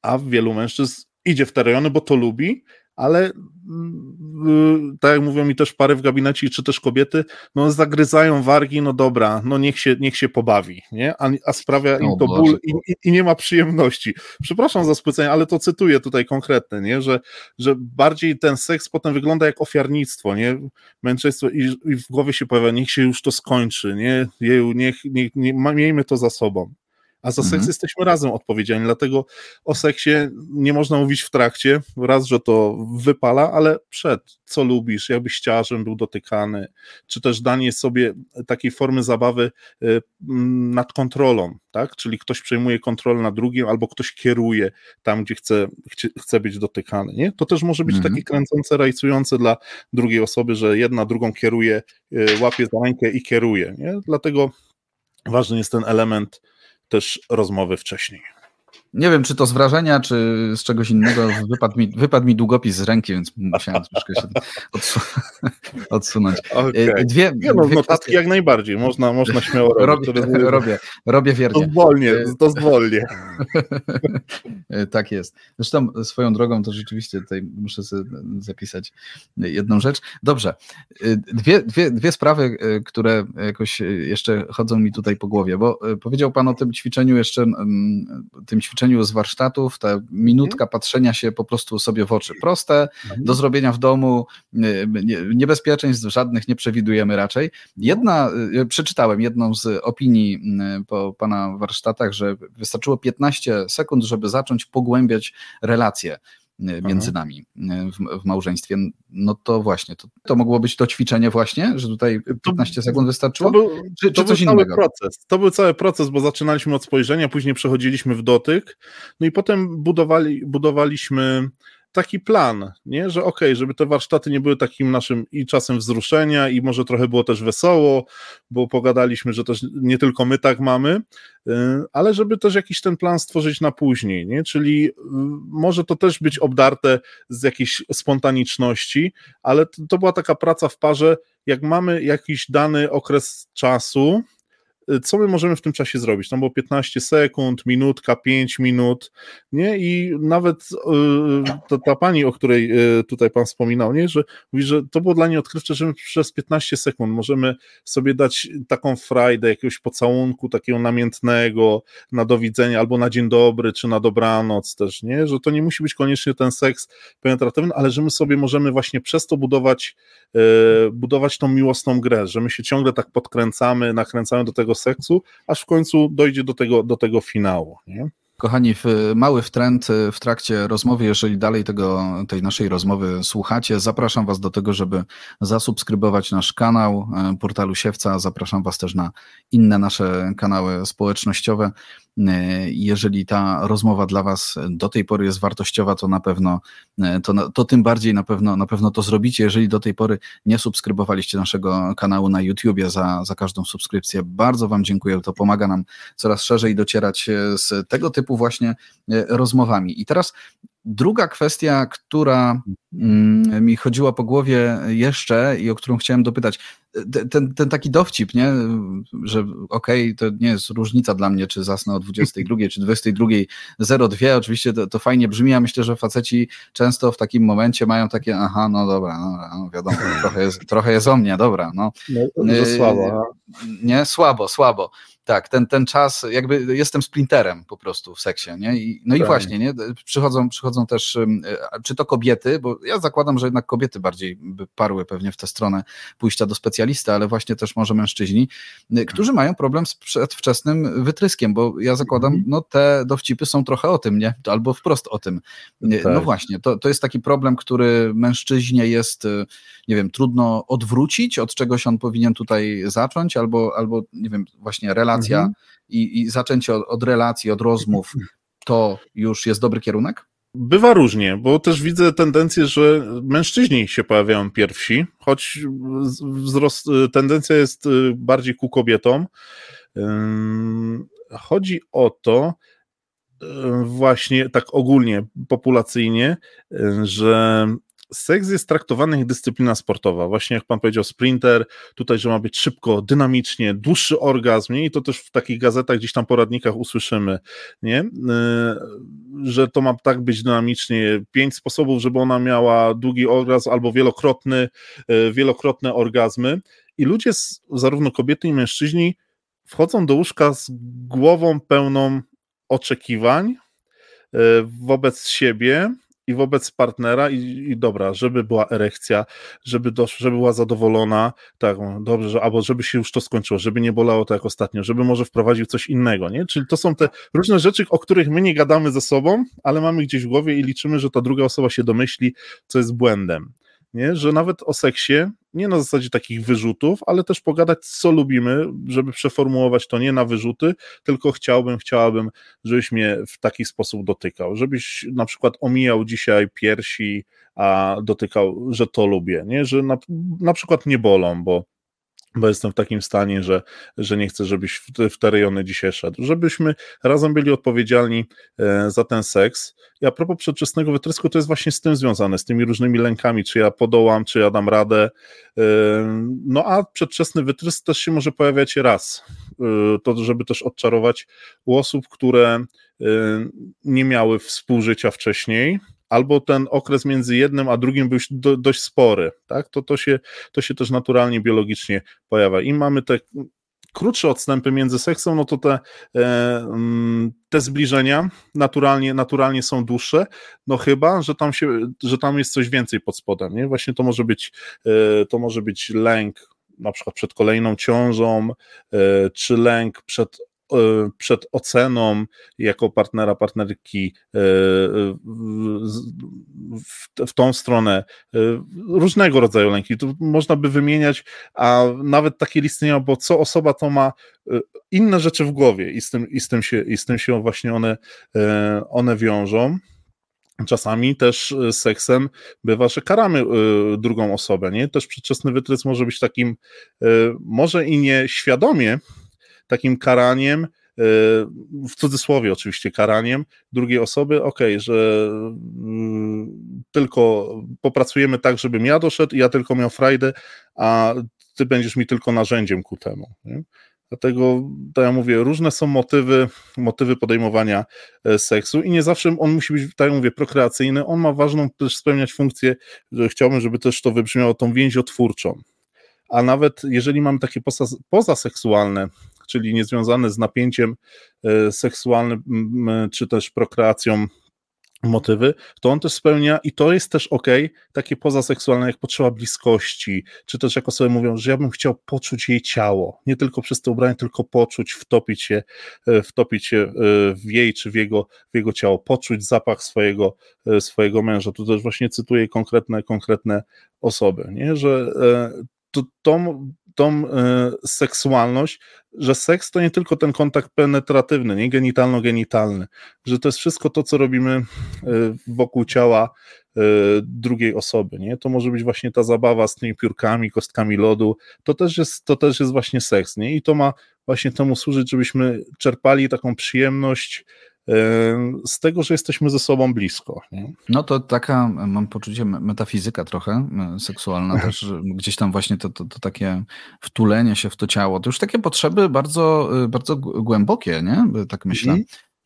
A: a wielu mężczyzn idzie w te rejony, bo to lubi, ale mm, tak jak mówią mi też pary w gabinecie, czy też kobiety, no zagryzają wargi, no dobra, no niech się, niech się pobawi, nie? A, a sprawia im to ból i, i, nie ma przyjemności. Przepraszam za spłycenie, ale to cytuję tutaj konkretne, nie? Że, że bardziej ten seks potem wygląda jak ofiarnictwo, nie? Męczeństwo i, i w głowie się pojawia, niech się już to skończy, nie? Jeju, niech, niech, nie, miejmy to za sobą a za seks mhm. jesteśmy razem odpowiedzialni, dlatego o seksie nie można mówić w trakcie, raz, że to wypala, ale przed, co lubisz, jakbyś chciała, żebym był dotykany, czy też danie sobie takiej formy zabawy y, mm, nad kontrolą, tak, czyli ktoś przejmuje kontrolę nad drugim, albo ktoś kieruje tam, gdzie chce, chce być dotykany, nie? To też może być mhm. takie kręcące, rajcujące dla drugiej osoby, że jedna drugą kieruje, y, łapie za rękę i kieruje, nie? Dlatego ważny jest ten element też rozmowy wcześniej.
B: Nie wiem, czy to z wrażenia, czy z czegoś innego. Wypadł mi, wypadł mi długopis z ręki, więc musiałem troszkę się odsu odsunąć.
A: Okay. Dwie, Nie, no, dwie notatki kwestie. jak najbardziej, można, można śmiało robić.
B: Robię, robię, robię wiernie.
A: To zwolnie, to zwolnie.
B: tak jest. Zresztą swoją drogą to rzeczywiście tutaj muszę sobie zapisać jedną rzecz. Dobrze. Dwie, dwie, dwie sprawy, które jakoś jeszcze chodzą mi tutaj po głowie, bo powiedział Pan o tym ćwiczeniu jeszcze, tym ćwiczeniu ćwiczeniu z warsztatów, ta minutka mhm. patrzenia się po prostu sobie w oczy. Proste, mhm. do zrobienia w domu, niebezpieczeństw żadnych nie przewidujemy raczej. Jedna, y, przeczytałem jedną z opinii y, po pana warsztatach, że wystarczyło 15 sekund, żeby zacząć pogłębiać relacje. E, między nami e, w, w, małżeństwie, no to właśnie, to, to mogło być to ćwiczenie właśnie, że tutaj 15 sekund wystarczyło?
A: To był, czy, to czy coś był innego? proces. To był cały proces, bo zaczynaliśmy od spojrzenia, później przechodziliśmy w dotyk, no i potem budowali, budowaliśmy taki plan, nie? że okay, żeby te warsztaty nie były takim naszym i czasem wzruszenia i może trochę było też wesoło, bo pogadaliśmy, że też nie tylko my tak mamy, y, ale żeby też jakiś ten plan stworzyć na później, nie? czyli y, może to też być obdarte z jakiejś spontaniczności, ale to była taka praca w parze, jak mamy jakiś dany okres czasu, co my możemy w tym czasie zrobić? Tam było 15 sekund, minutka, 5 minut, nie? I nawet yy, ta, ta, pani, o której yy, tutaj pan wspominał, nie? Że mówi, że to było dla niej odkrywcze, że my przez 15 sekund możemy sobie dać taką frajdę, jakiegoś pocałunku takiego namiętnego, na do widzenia, albo na dzień dobry, czy na dobranoc też, nie? Że to nie musi być koniecznie ten seks penetratywny, ale że my sobie możemy właśnie przez to budować, yy, budować tą miłosną grę, że my się ciągle tak podkręcamy, nakręcamy do tego seksu, aż w końcu dojdzie do tego, do tego finału. Nie?
B: Kochani, mały wtręt w trakcie rozmowy, jeżeli dalej tego, tej naszej rozmowy słuchacie, zapraszam Was do tego, żeby zasubskrybować nasz kanał e, portalu Siewca, zapraszam Was też na inne nasze kanały społecznościowe. E, jeżeli ta rozmowa dla Was do tej pory jest wartościowa, to na pewno, e, to, to tym bardziej na pewno, na pewno to zrobicie. Jeżeli do tej pory nie subskrybowaliście naszego kanału na YouTubie za, za każdą subskrypcję, bardzo Wam dziękuję. To pomaga nam coraz szerzej docierać e, z tego typu właśnie rozmowami. I teraz Druga kwestia, która mm, mi chodziła po głowie jeszcze i o którą chciałem dopytać, ten, ten taki dowcip, nie? że okej, okay, to nie jest różnica dla mnie, czy zasnę o 22 czy 22.02, oczywiście to, to fajnie brzmi, a myślę, że faceci często w takim momencie mają takie, aha, no dobra, no, no wiadomo, trochę jest, trochę jest o mnie, dobra. No,
A: no, no słabo.
B: Nie, słabo, słabo. Tak, ten, ten czas, jakby jestem splinterem po prostu w seksie, nie? I, no i właśnie, nie? Przychodzą, przychodzą też, czy to kobiety, bo ja zakładam, że jednak kobiety bardziej by parły pewnie w tę stronę pójścia do specjalisty, ale właśnie też może mężczyźni, którzy mają problem z przedwczesnym wytryskiem, bo ja zakładam, mhm. no te dowcipy są trochę o tym, nie? Albo wprost o tym. No tak. No właśnie, to, to jest taki problem, który mężczyźnie jest, nie wiem, trudno odwrócić, od czegoś on powinien tutaj zacząć, albo, albo nie wiem, właśnie relacja mhm. i, i zaczęcie od, od relacji, od rozmów, to już jest dobry kierunek?
A: Bywa różnie, bo też widzę tendencję, że mężczyźni się pojawiają pierwsi, choć wzrost, tendencja jest y, bardziej ku kobietom. Chodzi o to, y, właśnie tak ogólnie, populacyjnie, y, że seks jest traktowany jak dyscyplina sportowa. Właśnie jak pan powiedział, sprinter, tutaj, że ma być szybko, dynamicznie, dłuższy orgazm, nie? I to też w takich gazetach, gdzieś tam poradnikach usłyszymy, nie? E, że to ma tak być dynamicznie. Pięć sposobów, żeby ona miała długi orgazm albo wielokrotny, e, wielokrotne orgazmy. I ludzie, zarówno kobiety i mężczyźni, wchodzą do łóżka z głową pełną oczekiwań e, wobec siebie, i wobec partnera i, i, dobra, żeby była erekcja, żeby, dosz, żeby była zadowolona, tak, dobrze, że, albo żeby się już to skończyło, żeby nie bolało to jak ostatnio, żeby może wprowadził coś innego, nie? Czyli to są te różne rzeczy, o których my nie gadamy ze sobą, ale mamy gdzieś w głowie i liczymy, że ta druga osoba się domyśli, co jest błędem nie? że nawet o seksie, nie na zasadzie takich wyrzutów, ale też pogadać, co lubimy, żeby przeformułować to nie na wyrzuty, tylko chciałbym, chciałabym, żebyś mnie w taki sposób dotykał, żebyś na przykład omijał dzisiaj piersi, a dotykał, że to lubię, nie? że na, na przykład nie bolą, bo bo jestem w takim stanie, że, że nie chcę, żebyś w te, w te rejony dzisiaj szedł. Żebyśmy razem byli odpowiedzialni e, za ten seks. I a propos przedwczesnego wytrysku, to jest właśnie z tym związane, z tymi różnymi lękami, czy ja podołam, czy ja dam radę. E, no a przedwczesny wytrysk też się może pojawiać raz. E, to, żeby też odczarować u osób, które nie miały współżycia wcześniej, albo ten okres między jednym a drugim był do, dość spory, tak? To, to, się, to się też naturalnie, biologicznie pojawia. I mamy te krótsze odstępy między seksem, no to te, e, mm, te zbliżenia naturalnie, naturalnie są dłuższe, no chyba, że tam, się, że tam jest coś więcej pod spodem, nie? Właśnie to może być, e, to może być lęk na przykład przed kolejną ciążą, e, czy lęk przed przed oceną jako partnera, partnerki e, w, tą stronę e, różnego rodzaju lęki. Tu można by wymieniać, a nawet takie listy nie ma, bo co osoba to ma inne rzeczy w głowie i z tym, i z tym, się, i z tym się właśnie one, one wiążą. Czasami też seksem bywa, że karamy drugą osobę, nie? Też przedwczesny wytrysk może być takim, może i nie świadomie, takim karaniem, e, w cudzysłowie oczywiście karaniem drugiej osoby, ok, że mm, tylko popracujemy tak, żebym ja doszedł i ja tylko miał frajdę, a ty będziesz mi tylko narzędziem ku temu. Nie? Dlatego, tak jak mówię, różne są motywy, motywy podejmowania e, seksu i nie zawsze on musi być, tak jak mówię, prokreacyjny. On ma ważną też spełniać funkcję, że chciałbym, żeby też to wybrzmiało, tą więziotwórczą. A nawet jeżeli mamy takie poza, pozaseksualne czyli niezwiązane z napięciem e, seksualnym czy też prokreacją motywy, to on też spełnia i to jest też ok, takie pozaseksualne jak potrzeba bliskości, czy też jak osoby mówią, że ja bym chciał poczuć jej ciało, nie tylko przez to ubranie, tylko poczuć, wtopić się, e, wtopić się e, w jej czy w jego, w jego ciało, poczuć zapach swojego, swojego męża. Tu też właśnie cytuję konkretne, konkretne osoby, nie? że to, to, tą e, seksualność, że seks to nie tylko ten kontakt penetratywny, nie genitalno-genitalny, że to jest wszystko to, co robimy e, wokół ciała e, drugiej osoby, nie? To może być właśnie ta zabawa z tymi piórkami, kostkami lodu, to też jest, to też jest właśnie seks, nie? I to ma właśnie temu służyć, żebyśmy czerpali taką przyjemność z tego, że jesteśmy ze sobą blisko. Nie?
B: No to taka, mam poczucie, metafizyka trochę seksualna też, gdzieś tam właśnie to, to, to, takie wtulenie się w to ciało, to już takie potrzeby bardzo, bardzo głębokie, nie? Tak myślę.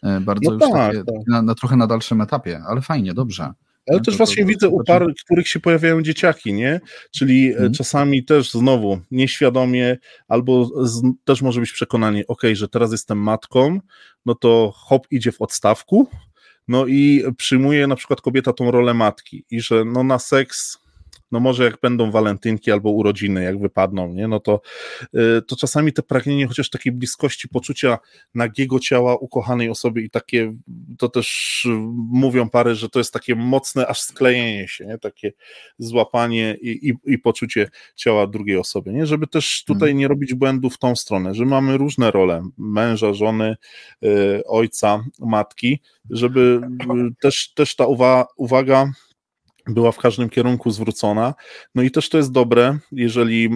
B: Mm. Bardzo no już tak, takie, tak. Na, na, trochę na dalszym etapie, ale fajnie, dobrze.
A: Ale też właśnie widzę u par, których się pojawiają dzieciaki, nie? Czyli hmm. czasami też znowu nieświadomie, albo z, też może być przekonanie, ok, że teraz jestem matką, no to hop idzie w odstawku, no i przyjmuje na przykład kobieta tą rolę matki i że no na seks no może jak będą walentynki albo urodziny, jak wypadną, nie, no to, y, to czasami te pragnienie chociaż takiej bliskości, poczucia nagiego ciała ukochanej osoby i takie, to też mówią pary, że to jest takie mocne aż sklejenie się, nie, takie złapanie i, i, i poczucie ciała drugiej osoby, nie, żeby też tutaj hmm. nie robić błędów w tą stronę, że mamy różne role, męża, żony, y, ojca, matki, żeby y, też, też ta uwa uwaga była w każdym kierunku zwrócona. No i też to jest dobre, jeżeli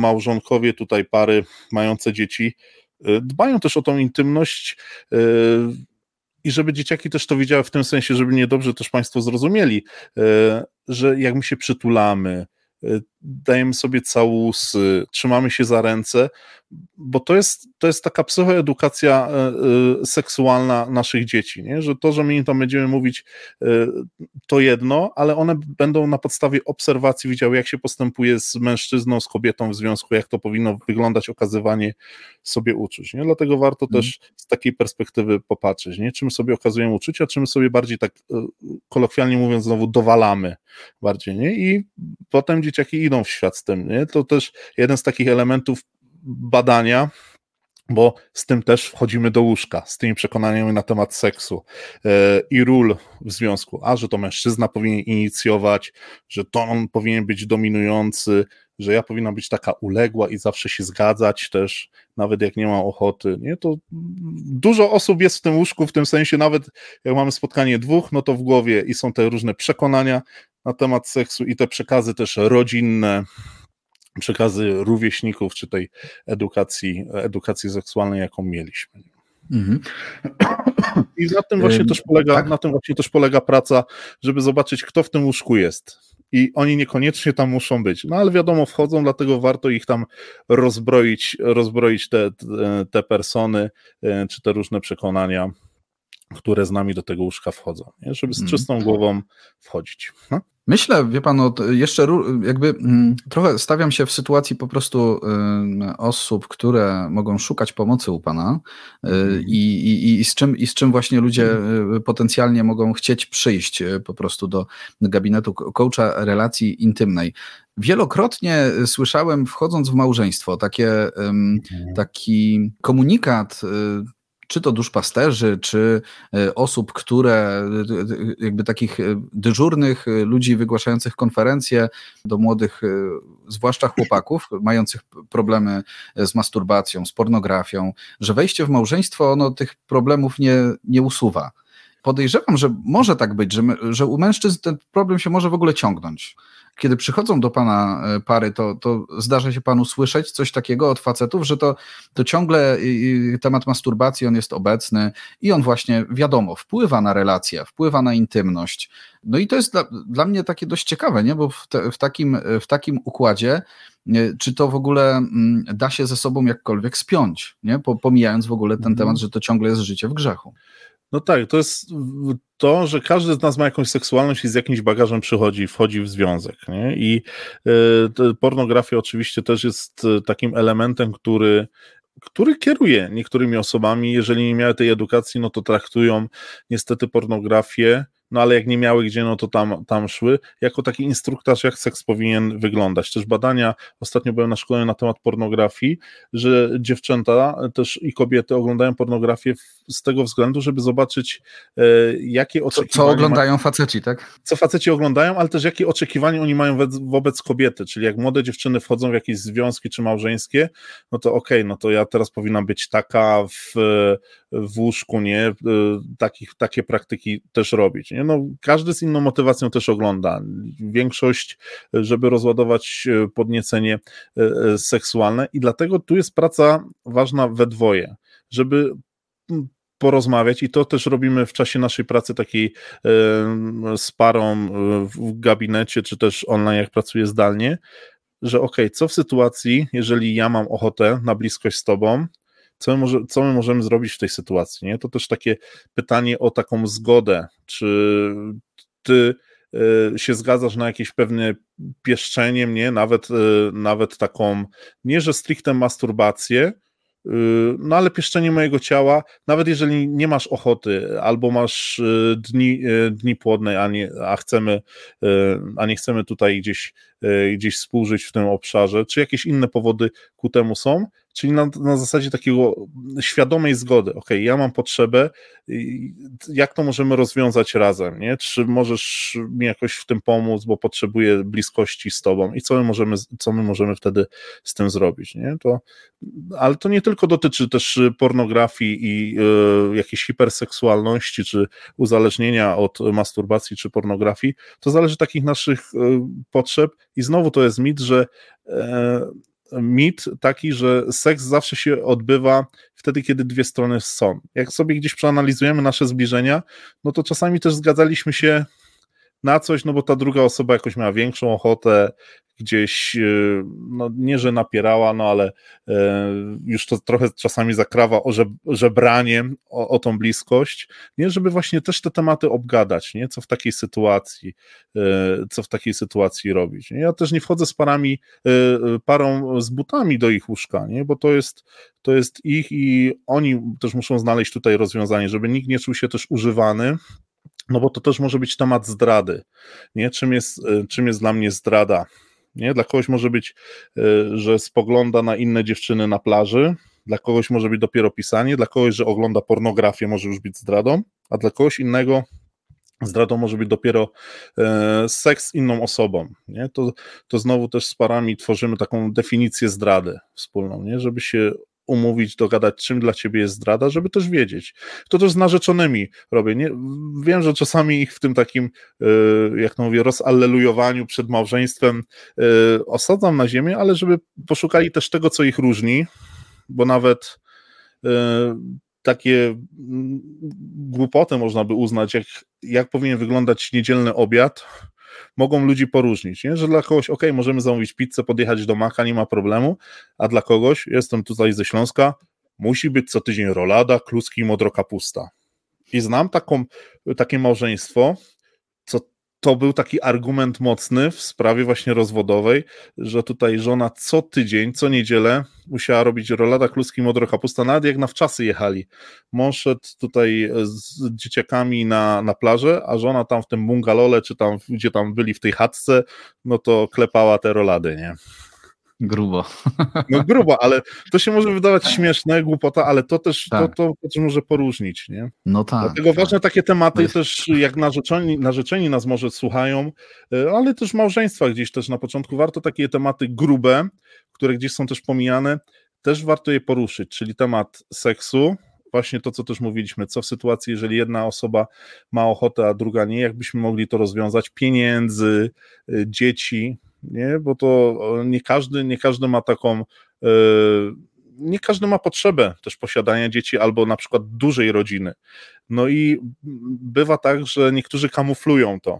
A: małżonkowie, tutaj pary mające dzieci, y, dbają też o tą intymność y, i żeby dzieciaki też to widziały w tym sensie, żeby mnie dobrze też Państwo zrozumieli, y, że jak my się przytulamy, dajemy sobie całusy, trzymamy się za ręce, bo to jest, to jest taka psychoedukacja e, e, seksualna naszych dzieci, nie? że to, że my im tam będziemy mówić e, to jedno, ale one będą na podstawie obserwacji widziały, jak się postępuje z mężczyzną, z kobietą w związku, jak to powinno wyglądać okazywanie sobie uczuć. Nie? Dlatego warto mm. też z takiej perspektywy popatrzeć, nie? czym sobie okazujemy uczucia, czym sobie bardziej tak kolokwialnie mówiąc znowu dowalamy bardziej, nie? I potem dzieciaki idą w świat z tym, nie? To też jeden z takich elementów badania, bo z tym też wchodzimy do łóżka, z tymi przekonaniami na temat seksu e, i ról w związku, a że to mężczyzna powinien inicjować, że to on powinien być dominujący, że ja powinna być taka uległa i zawsze się zgadzać też, nawet jak nie mam ochoty, nie, to dużo osób jest w tym łóżku, w tym sensie nawet jak mamy spotkanie dwóch, no to w głowie i są te różne przekonania na temat seksu i te przekazy też rodzinne, przekazy rówieśników, czy tej edukacji, edukacji seksualnej, jaką mieliśmy. Mhm. I na tym właśnie też polega, tak? na tym właśnie też polega praca, żeby zobaczyć, kto w tym łóżku jest. I oni niekoniecznie tam muszą być. No ale wiadomo, wchodzą, dlatego warto ich tam rozbroić, rozbroić te, te persony, e, czy te różne przekonania, które z nami do tego łóżka wchodzą, nie? żeby z mhm. czystą głową wchodzić. No?
B: Myślę, wie pan, jeszcze jakby mm, trochę stawiam się w sytuacji po prostu osób, które mogą szukać pomocy u pana y, mhm. i, i, i, z, czym, i z czym właśnie ludzie mhm. y, potencjalnie mogą chcieć przyjść y, po prostu do gabinetu coacha relacji intymnej. Wielokrotnie słyszałem, wchodząc w małżeństwo, takie, taki komunikat czy to duszpasterzy, czy e, osób, które e, jakby takich e, dyżurnych ludzi wygłaszających konferencje do młodych, zwłaszcza chłopaków, mających problemy z masturbacją, z pornografią, że wejście w małżeństwo ono tych problemów nie, nie usuwa. Podejrzewam, że może tak być, że, że u mężczyzn ten problem się może w ogóle ciągnąć kiedy przychodzą do pana e, pary, to, to zdarza się panu słyszeć coś takiego od facetów, że to, to ciągle temat masturbacji on jest obecny i on właśnie, wiadomo, wpływa na relacje, wpływa na intymność. No i to jest dla, dla mnie takie dość ciekawe, nie? bo w, te, w, takim, w takim układzie czy to w ogóle mm, da się ze sobą jakkolwiek spiąć, nie? pomijając w ogóle ten mhm. temat, że to ciągle jest życie w grzechu.
A: No tak, to jest to, że każdy z nas ma jakąś seksualność i z jakimś bagażem przychodzi, wchodzi w związek. Nie? I y, pornografia oczywiście też jest e, takim elementem, który który kieruje niektórymi osobami, jeżeli nie miały tej edukacji, no to traktują niestety pornografię no ale jak nie miały gdzie, no to tam, tam szły, jako taki instruktaż, jak seks powinien wyglądać. Też badania, ostatnio byłem na szkoleniu na temat pornografii, że dziewczęta też i kobiety oglądają pornografię z tego względu, żeby zobaczyć, e, jakie oczekiwania...
B: Co, co oglądają ma... faceci, tak?
A: Co faceci oglądają, ale też jakie oczekiwania oni mają wobec kobiety, czyli jak młode dziewczyny wchodzą w jakieś związki czy małżeńskie, no to okej, okay, no to ja teraz powinna być taka w, w łóżku, nie? E, takich, takie praktyki też robić, No, każdy z inną motywacją też ogląda. Większość, żeby rozładować e, podniecenie e, e, seksualne i dlatego tu jest praca ważna we dwoje, żeby porozmawiać i to też robimy w czasie naszej pracy takiej z parą w gabinecie, czy też online, jak pracuję zdalnie, że ok, co w sytuacji, jeżeli ja mam ochotę na bliskość z tobą, co my, może, co my możemy zrobić w tej sytuacji? Nie? To też takie pytanie o taką zgodę, czy ty się zgadzasz na jakieś pewne pieszczenie mnie, nawet, nawet taką, nie że stricte masturbację, no ale pieszczenie mojego ciała, nawet jeżeli nie masz ochoty, albo masz dni, dni płodne, a, nie, a, chcemy, a nie chcemy tutaj gdzieś, gdzieś współżyć w tym obszarze, czy jakieś inne powody ku temu są, czyli na, na zasadzie takiego świadomej zgody. Ok, ja mam potrzebę, jak to możemy rozwiązać razem, nie? Czy możesz mi jakoś w tym pomóc, bo potrzebuję bliskości z tobą i co my możemy, co my możemy wtedy z tym zrobić, nie? To, ale to nie tylko dotyczy też pornografii i y, jakiejś hiperseksualności, czy uzależnienia od masturbacji, czy pornografii, to zależy takich naszych y, potrzeb i znowu to jest mit, że y, mit taki, że seks zawsze się odbywa wtedy, kiedy dwie strony są. Jak sobie gdzieś przeanalizujemy nasze zbliżenia, no to czasami też zgadzaliśmy się na coś, no bo ta druga osoba jakoś miała większą ochotę, gdzieś, e, no nie, że napierała, no ale e, już to trochę czasami zakrawa o żebranie, o, o tą bliskość, nie, żeby właśnie też te tematy obgadać, nie, co w takiej sytuacji, e, co w takiej sytuacji robić. Nie? Ja też nie wchodzę z parami, parą z butami do ich łóżka, nie, bo to jest, to jest ich i oni też muszą znaleźć tutaj rozwiązanie, żeby nikt nie czuł się też używany, no bo to też może być temat zdrady. Nie? Czym, jest, czym jest dla mnie zdrada? Nie? Dla kogoś może być, e, że spogląda na inne dziewczyny na plaży, dla kogoś może być dopiero pisanie, dla kogoś, że ogląda pornografię, może już być zdradą, a dla kogoś innego zdradą może być dopiero e, seks z inną osobą. Nie? To, to znowu też z parami tworzymy taką definicję zdrady wspólną, nie? żeby się umówić, dogadać, czym dla ciebie jest zdrada, żeby też wiedzieć. To też z narzeczonymi robię. Nie, wiem, że czasami ich w tym takim, e, jak to mówię, rozallelujowaniu przed małżeństwem e, osadzam na ziemię, ale żeby poszukali też tego, co ich różni, bo nawet e, takie mm, głupoty można by uznać, jak, jak powinien wyglądać niedzielny obiad, mogą ludzi poróżnić, nie? że dla kogoś, ok, możemy zamówić pizzę, podjechać do Maka, nie ma problemu, a dla kogoś, jestem tutaj ze Śląska, musi być co tydzień rolada, kluski i modrokapusta. I znam taką, takie małżeństwo, co to był taki argument mocny w sprawie właśnie rozwodowej, że tutaj żona co tydzień, co niedzielę musiała robić rolada kluski modro kapusta, nawet jak na wczasy jechali. Mąż szedł tutaj z dzieciakami na, na plażę, a żona tam w tym bungalole, czy tam, gdzie tam byli w tej chatce, no to klepała te rolady, nie?
B: Grubo.
A: No grubo, ale to się może wydawać śmieszne, głupota, ale to też, tak. to, to, to też może poróżnić, nie?
B: No tak.
A: Dlatego tak. ważne takie tematy jest... też, jak narzeczeni, narzeczeni nas może słuchają, e, ale też małżeństwa gdzieś też na początku warto takie tematy grube, które gdzieś są też pomijane, też warto je poruszyć, czyli temat seksu, właśnie to, co też mówiliśmy, co w sytuacji, jeżeli jedna osoba ma ochotę, a druga nie, jakbyśmy mogli to rozwiązać, pieniędzy, e, dzieci, nie? bo to nie każdy, nie każdy ma taką e, nie każdy ma potrzebę też posiadania dzieci albo na przykład dużej rodziny. No i bywa tak, że niektórzy kamuflują to.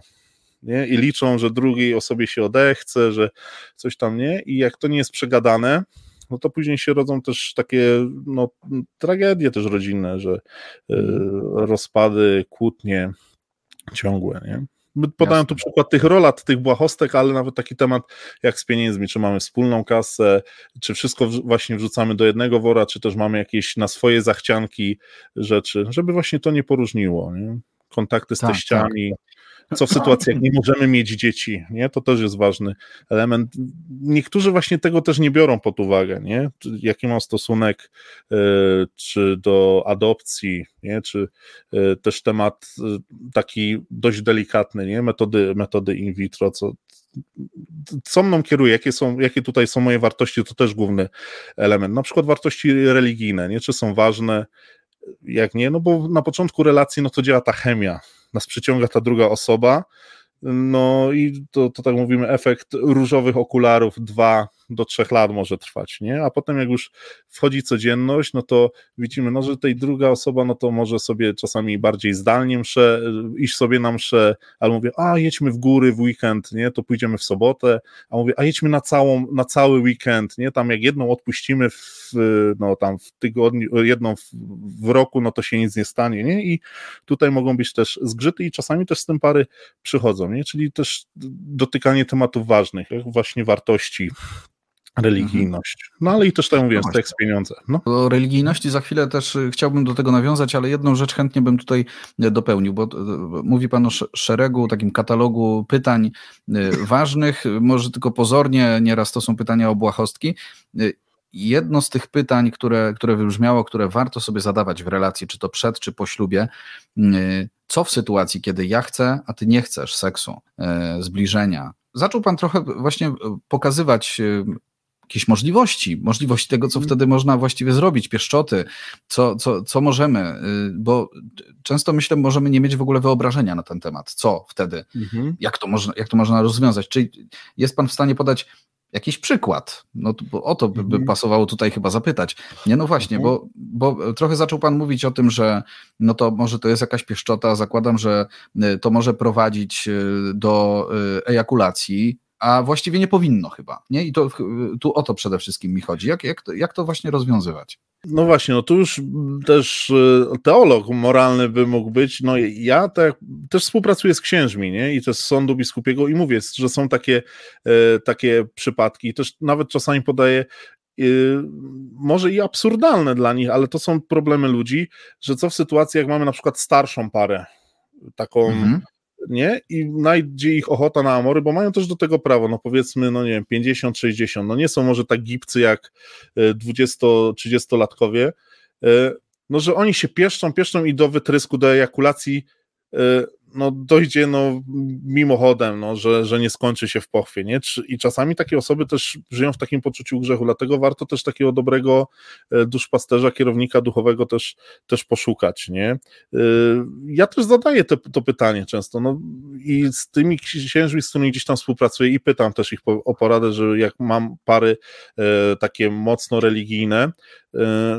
A: Nie? I liczą, że drugiej osobie się odechce, że coś tam nie, i jak to nie jest przegadane, no to później się rodzą też takie no, tragedie też rodzinne, że y, rozpady, kłótnie ciągłe. Nie? Podałem tu przykład tych rolat, tych błahostek, ale nawet taki temat jak z pieniędzmi, czy mamy wspólną kasę, czy wszystko właśnie wrzucamy do jednego wora, czy też mamy jakieś na swoje zachcianki rzeczy, żeby właśnie to nie poróżniło. Nie? Kontakty z tak, teściami, tak. Co w sytuacji, jak nie możemy mieć dzieci, nie? To też jest ważny element. Niektórzy właśnie tego też nie biorą pod uwagę, nie? Jaki mam stosunek y, czy do adopcji, nie? Czy y, też temat y, taki dość delikatny, nie? Metody, metody in vitro, co, co mną kieruje, jakie, są, jakie tutaj są moje wartości, to też główny element. Na przykład wartości religijne, nie? Czy są ważne, jak nie, no bo na początku relacji, no to działa ta chemia, nas przyciąga ta druga osoba. No i to, to tak mówimy, efekt różowych okularów 2 do trzech lat może trwać, nie? A potem jak już wchodzi codzienność, no to widzimy, no, że tej druga osoba, no to może sobie czasami bardziej zdalnie mszę, iść sobie na mszę, ale mówię, a jedźmy w góry w weekend, nie? To pójdziemy w sobotę, a mówię, a jedźmy na całą, na cały weekend, nie? Tam jak jedną odpuścimy w, no tam w tygodniu, jedną w, w roku, no to się nic nie stanie, nie? I tutaj mogą być też zgrzyty i czasami też z tym pary przychodzą, nie? Czyli też dotykanie tematów ważnych, właśnie wartości, religijność. No ale i też tak mówię, no tekst pieniądze. No.
B: O religijności za chwilę też y, chciałbym do tego nawiązać, ale jedną rzecz chętnie bym tutaj y, dopełnił, bo y, mówi Pan o szeregu, takim katalogu pytań ważnych, może tylko pozornie, nieraz to są pytania o błahostki. Jedno z tych pytań, które, które wybrzmiało, które warto sobie zadawać w relacji, czy to przed, czy po ślubie, co w sytuacji, kiedy ja chcę, a ty nie chcesz seksu, zbliżenia, zaczął Pan trochę właśnie pokazywać jakieś możliwości, możliwości tego, co mhm. wtedy można właściwie zrobić, pieszczoty, co, co, co możemy, y, bo często myślę, możemy nie mieć w ogóle wyobrażenia na ten temat, co wtedy, mhm. jak, to można, jak to można rozwiązać. Czy jest Pan w stanie podać jakiś przykład. No bo o to by, by, mhm. pasowało tutaj chyba zapytać. Nie, no właśnie, mhm. bo, bo trochę zaczął Pan mówić o tym, że no to może to jest jakaś pieszczota, zakładam, że y, to może prowadzić y, do ejakulacji, a właściwie nie powinno chyba. Nie? I to, tu o to przede wszystkim mi chodzi. Jak, jak, to, jak to właśnie rozwiązywać?
A: No właśnie, no tu już też e, teolog moralny by mógł być. No ja tak, też współpracuję z księżmi, nie? I też z sądu biskupiego i mówię, że są takie, e, takie przypadki. Też nawet czasami podaję e, może i absurdalne dla nich, ale to są problemy ludzi, że co w sytuacji, jak mamy na przykład starszą parę, taką mhm nie? I najdzie ich ochota na amory, bo mają też do tego prawo, no powiedzmy, no nie wiem, 50, 60, no nie są może tak gipcy jak 20-30-latkowie, e, e, no że oni się pieszczą, pieszczą i do wytrysku, do ejakulacji e, no, dojdzie no, mimochodem, no, że, że nie skończy się w pochwie. Nie? I czasami takie osoby też żyją w takim poczuciu grzechu, dlatego warto też takiego dobrego e, duszpasterza, kierownika duchowego też, też poszukać. Nie? E, ja też zadaję te, to pytanie często no, i z tymi księżmi, z którymi gdzieś tam współpracuję i pytam też ich o poradę, że jak mam pary e, takie mocno religijne,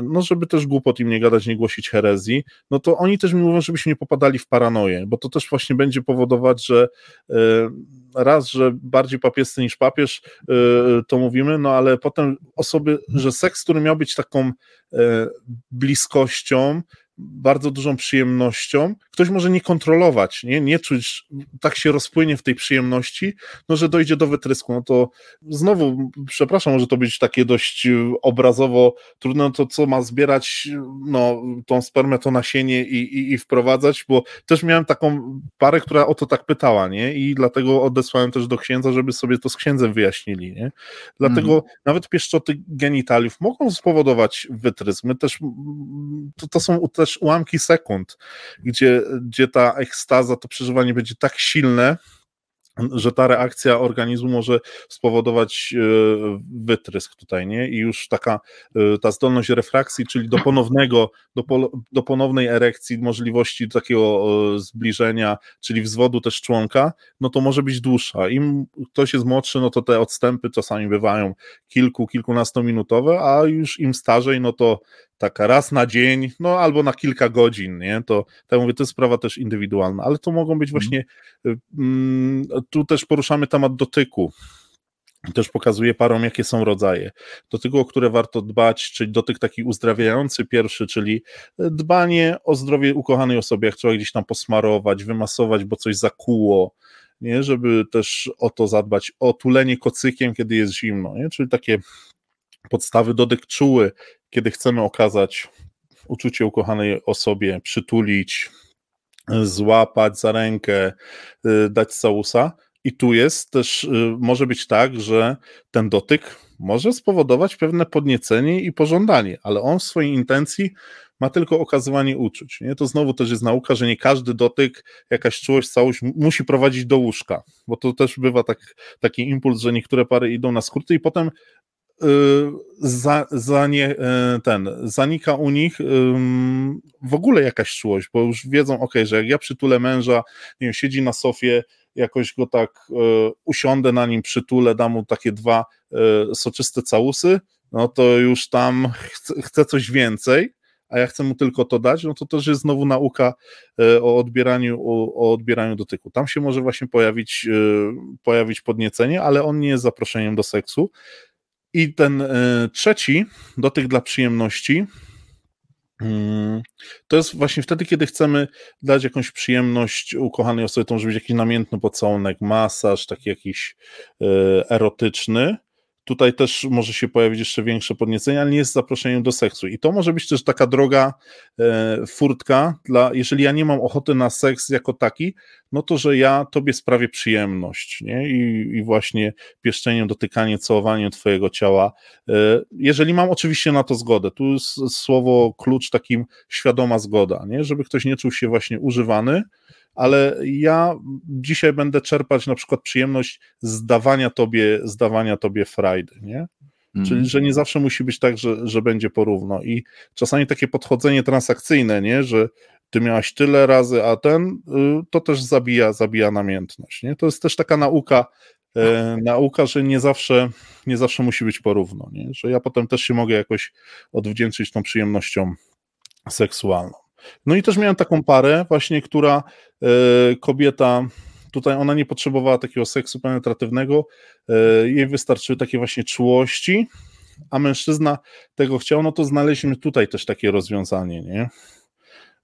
A: no żeby też głupot im nie gadać, nie głosić herezji, no to oni też mi mówią, żebyśmy nie popadali w paranoję, bo to też właśnie będzie powodować, że e, raz, że bardziej papiescy niż papież, e, to mówimy, no ale potem osoby, że seks, który miał być taką e, bliskością, bardzo dużą przyjemnością. Ktoś może nie kontrolować, nie, nie czuć, tak się rozpłynie w tej przyjemności, no że dojdzie do wytrysku. No to znowu, przepraszam, może to być takie dość e, obrazowo trudne, no to co ma zbierać no, tą spermę, to nasienie i, i, i wprowadzać, bo też miałem taką parę, która o to tak pytała, nie? I dlatego odesłałem też do księdza, żeby sobie to z księdzem wyjaśnili, nie? Dlatego mm. nawet pieszczoty genitaliów mogą spowodować wytrysk. My też, to, to są też też ułamki sekund, gdzie, gdzie ta ekstaza, to przeżywanie będzie tak silne, że ta reakcja organizmu może spowodować e, wytrysk tutaj, nie? I już taka e, ta zdolność refrakcji, czyli do ponownego, do, do ponownej erekcji, możliwości takiego e, zbliżenia, czyli wzwodu też członka, no to może być dłuższa. Im ktoś jest młodszy, no to te odstępy czasami bywają kilku, kilkunastominutowe, a już im starzej, no to taka raz na dzień, no albo na kilka godzin, nie? To, tak mówię, to jest sprawa też indywidualna, ale to mogą być mhm. właśnie, mm, tu też poruszamy temat dotyku, też pokazuje parom, jakie są rodzaje. Dotyku, o które warto dbać, czyli dotyk taki uzdrawiający pierwszy, czyli dbanie o zdrowie ukochanej osoby, jak trzeba gdzieś tam posmarować, wymasować, bo coś zakuło, nie? żeby też o to zadbać, o tulenie kocykiem, kiedy jest zimno, nie? czyli takie podstawy dotyk czuły, kiedy chcemy okazać uczucie ukochanej osobie, przytulić, złapać za rękę, y, dać całusa. I tu jest też, y, może być tak, że ten dotyk może spowodować pewne podniecenie i pożądanie, ale on w swojej intencji ma tylko okazywanie uczuć. Nie? To znowu też jest nauka, że nie każdy dotyk, jakaś czułość, całość musi prowadzić do łóżka, bo to też bywa tak, taki impuls, że niektóre pary idą na skróty i potem za, za nie, ten, zanika u nich w ogóle jakaś czułość, bo już wiedzą, ok, że jak ja przytulę męża, nie wiem, siedzi na sofie, jakoś go tak usiądę na nim, przytulę, dam mu takie dwa soczyste całusy, no to już tam chcę, coś więcej, a ja chcę mu tylko to dać, no to też jest znowu nauka o odbieraniu, o, o odbieraniu dotyku. Tam się może właśnie pojawić, pojawić podniecenie, ale on nie jest zaproszeniem do seksu. I ten e, trzeci, dotyk dla przyjemności, mm, to jest właśnie wtedy, kiedy chcemy dać jakąś przyjemność ukochanej osobie, to może być jakiś namiętny pocałunek, masaż, taki jakiś erotyczny, Tutaj też może się pojawić jeszcze większe podniecenie, ale nie jest zaproszeniem do seksu. I to może być też taka droga e, furtka, dla, jeżeli ja nie mam ochoty na seks jako taki, no to że ja tobie sprawię przyjemność, nie? I, i właśnie pieszczeniem, dotykaniem, całowaniem twojego ciała. E, jeżeli mam oczywiście na to zgodę, tu jest słowo klucz takim świadoma zgoda, nie? Żeby ktoś nie czuł się właśnie używany, ale ja dzisiaj będę czerpać na przykład przyjemność zdawania tobie, zdawania tobie frajdy, nie? Mm. Czyli, że nie zawsze musi być tak, że, że będzie porówno. I czasami takie podchodzenie transakcyjne, nie? Że ty miałaś tyle razy, a ten, y, to też zabija, zabija namiętność. Nie? To jest też taka nauka, e, nauka, że nie zawsze, nie zawsze musi być porówno. Nie? Że ja potem też się mogę jakoś odwdzięczyć tą przyjemnością seksualną. No i też miałem taką parę właśnie, która e, kobieta tutaj ona nie potrzebowała takiego seksu penetratywnego, e, jej wystarczyły takie właśnie czułości, a mężczyzna tego chciał, no to znaleźliśmy tutaj też takie rozwiązanie, nie?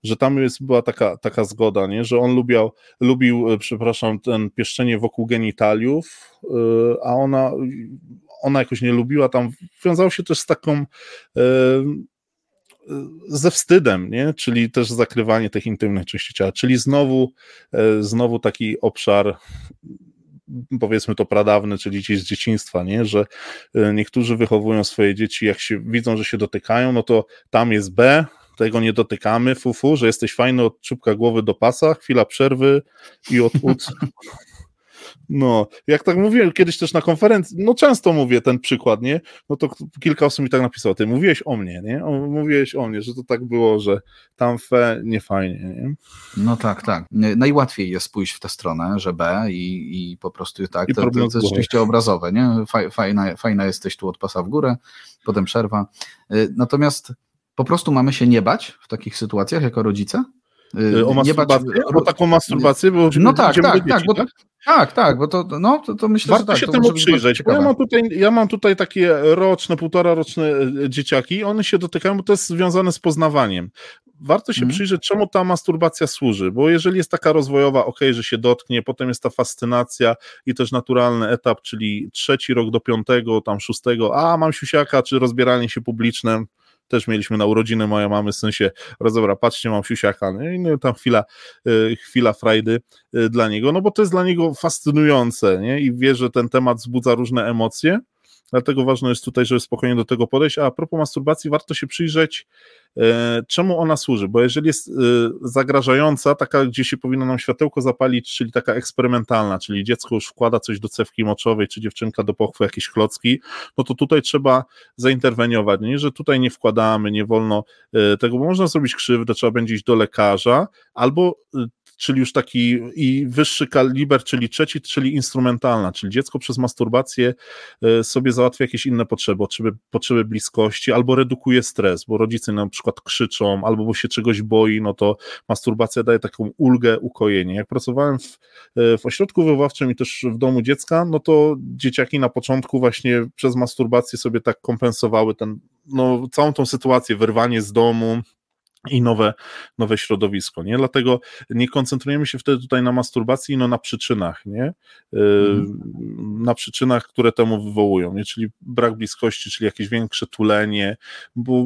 A: Że tam jest, była taka, taka zgoda, nie? że on lubiał, lubił, e, przepraszam, ten pieszczenie wokół genitaliów, a ona, ona jakoś nie lubiła, tam wiązało się też z taką ze wstydem, nie? czyli też zakrywanie tych intymnych części ciała, czyli znowu, e, znowu taki obszar powiedzmy to pradawny, czyli dzieci z dzieciństwa, nie? że e, niektórzy wychowują swoje dzieci, jak się widzą, że się dotykają, no to tam jest B, tego nie dotykamy, fufu, że jesteś fajny od czubka głowy do pasa, chwila przerwy i od ud No, jak tak mówiłem kiedyś też na konferencji, no często mówię ten przykład, nie? No to kilka osób mi tak napisało, ty mówiłeś o mnie, nie? O, mówiłeś o mnie, że to tak było, że tam fe nie fajnie, nie?
B: No tak, tak. Najłatwiej jest pójść w tę stronę, że B i, i po prostu tak, I to, to, to jest rzeczywiście obrazowe, nie? Fajna, fajna jesteś tu od pasa w górę, potem przerwa. Y, natomiast po prostu mamy się nie bać w takich sytuacjach jako rodzice?
A: Y, o masturbację? Nie bać, o taką masturbację? Bo
B: no tak, tak, dzieci, tak, bo, tak? Tak, tak, bo to, no, to, to myślę,
A: Warto
B: że tak,
A: się temu przyjrzeć, ja mam, tutaj, ja mam tutaj takie roczne, półtora roczne e, dzieciaki, one się dotykają, bo to jest związane z poznawaniem. Warto się mm. przyjrzeć, czemu ta masturbacja służy, bo jeżeli jest taka rozwojowa, ok, że się dotknie, potem jest ta fascynacja i też naturalny etap, czyli trzeci rok do piątego, tam szóstego, a mam siusiaka, czy rozbieranie się publiczne, też mieliśmy na urodziny moja mamy, w sensie, rozebra, patrzcie, mam siusiaka, no i no, tam chwila, y, chwila frajdy y, dla niego, no bo to jest dla niego fascynujące, nie, i wie, że ten temat wzbudza różne emocje, dlatego ważne jest tutaj, żeby spokojnie do tego podejść, a, a propos masturbacji, warto się przyjrzeć, E, czemu ona służy? Bo jeżeli jest e, zagrażająca, taka, gdzie się powinno nam światełko zapalić, czyli taka eksperymentalna, czyli dziecko już wkłada coś do cewki moczowej, czy dziewczynka do pochwy jakieś klocki, no to tutaj trzeba zainterweniować, nie? że tutaj nie wkładamy, nie wolno e, tego, bo można zrobić krzywdę, trzeba będzie iść do lekarza, albo czyli już taki i wyższy kaliber, czyli trzeci, czyli instrumentalna, czyli dziecko przez masturbację e, sobie załatwia jakieś inne potrzeby, potrzeby, potrzeby bliskości, albo redukuje stres, bo rodzice na przykład krzyczą, albo bo się czegoś boi, no to masturbacja daje taką ulgę, ukojenie. Jak pracowałem w, e, w ośrodku wychowawczym i też w domu dziecka, no to dzieciaki na początku właśnie przez masturbację sobie tak kompensowały ten, no, całą tą sytuację, wyrwanie z domu, i nowe, nowe środowisko, nie? Dlatego nie koncentrujemy się wtedy tutaj na masturbacji, no na przyczynach, nie? Mm. Na przyczynach, które temu wywołują, nie? Czyli brak bliskości, czyli jakieś większe tulenie, bo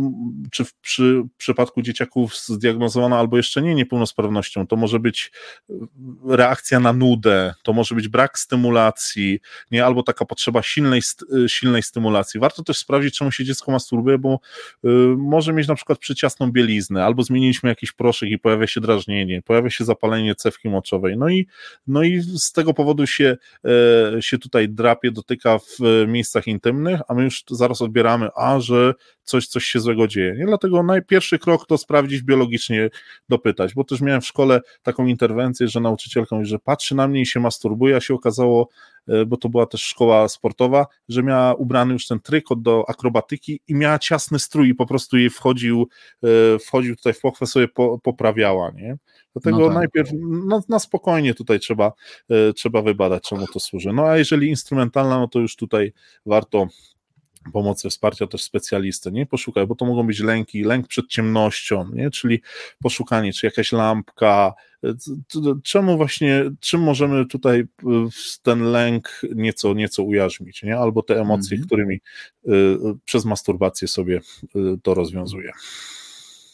A: czy w przy, przypadku dzieciaków zdiagnozowana albo jeszcze nie niepełnosprawnością, to może być reakcja na nudę, to może być brak stymulacji, nie? Albo taka potrzeba silnej, silnej stymulacji. Warto też sprawdzić, czemu się dziecko masturbuje, bo y, może mieć na przykład przyciasną bieliznę, albo zmieniliśmy jakiś proszek i pojawia się drażnienie, pojawia się zapalenie cewki moczowej, no i, no i z tego powodu się, e, się tutaj drapie, dotyka w miejscach intymnych, a my już zaraz odbieramy, a że coś, coś się złego dzieje. Nie? Dlatego najpierwszy krok to sprawdzić biologicznie, dopytać, bo też miałem w szkole taką interwencję, że nauczycielka mówi, że patrzy na mnie i się masturbuje, a się okazało, e, bo to była też szkoła sportowa, że miała ubrany już ten trykot do akrobatyki i miała ciasny strój i po prostu jej wchodził, e, wchodził tutaj w pochwę, sobie po, poprawiała, nie? Dlatego no tak. najpierw no, na spokojnie tutaj trzeba, e, trzeba wybadać, czemu to służy. No a jeżeli instrumentalna, no to już tutaj warto pomocy, wsparcia też specjalisty, nie? Poszukaj, bo to mogą być lęki, lęk przed ciemnością, nie? Czyli poszukanie, czy jakaś lampka, czemu właśnie, czym możemy tutaj ten lęk nieco, nieco ujarzmić, nie? Albo te emocje, mm -hmm. którymi y, przez masturbację sobie y, to rozwiązuje.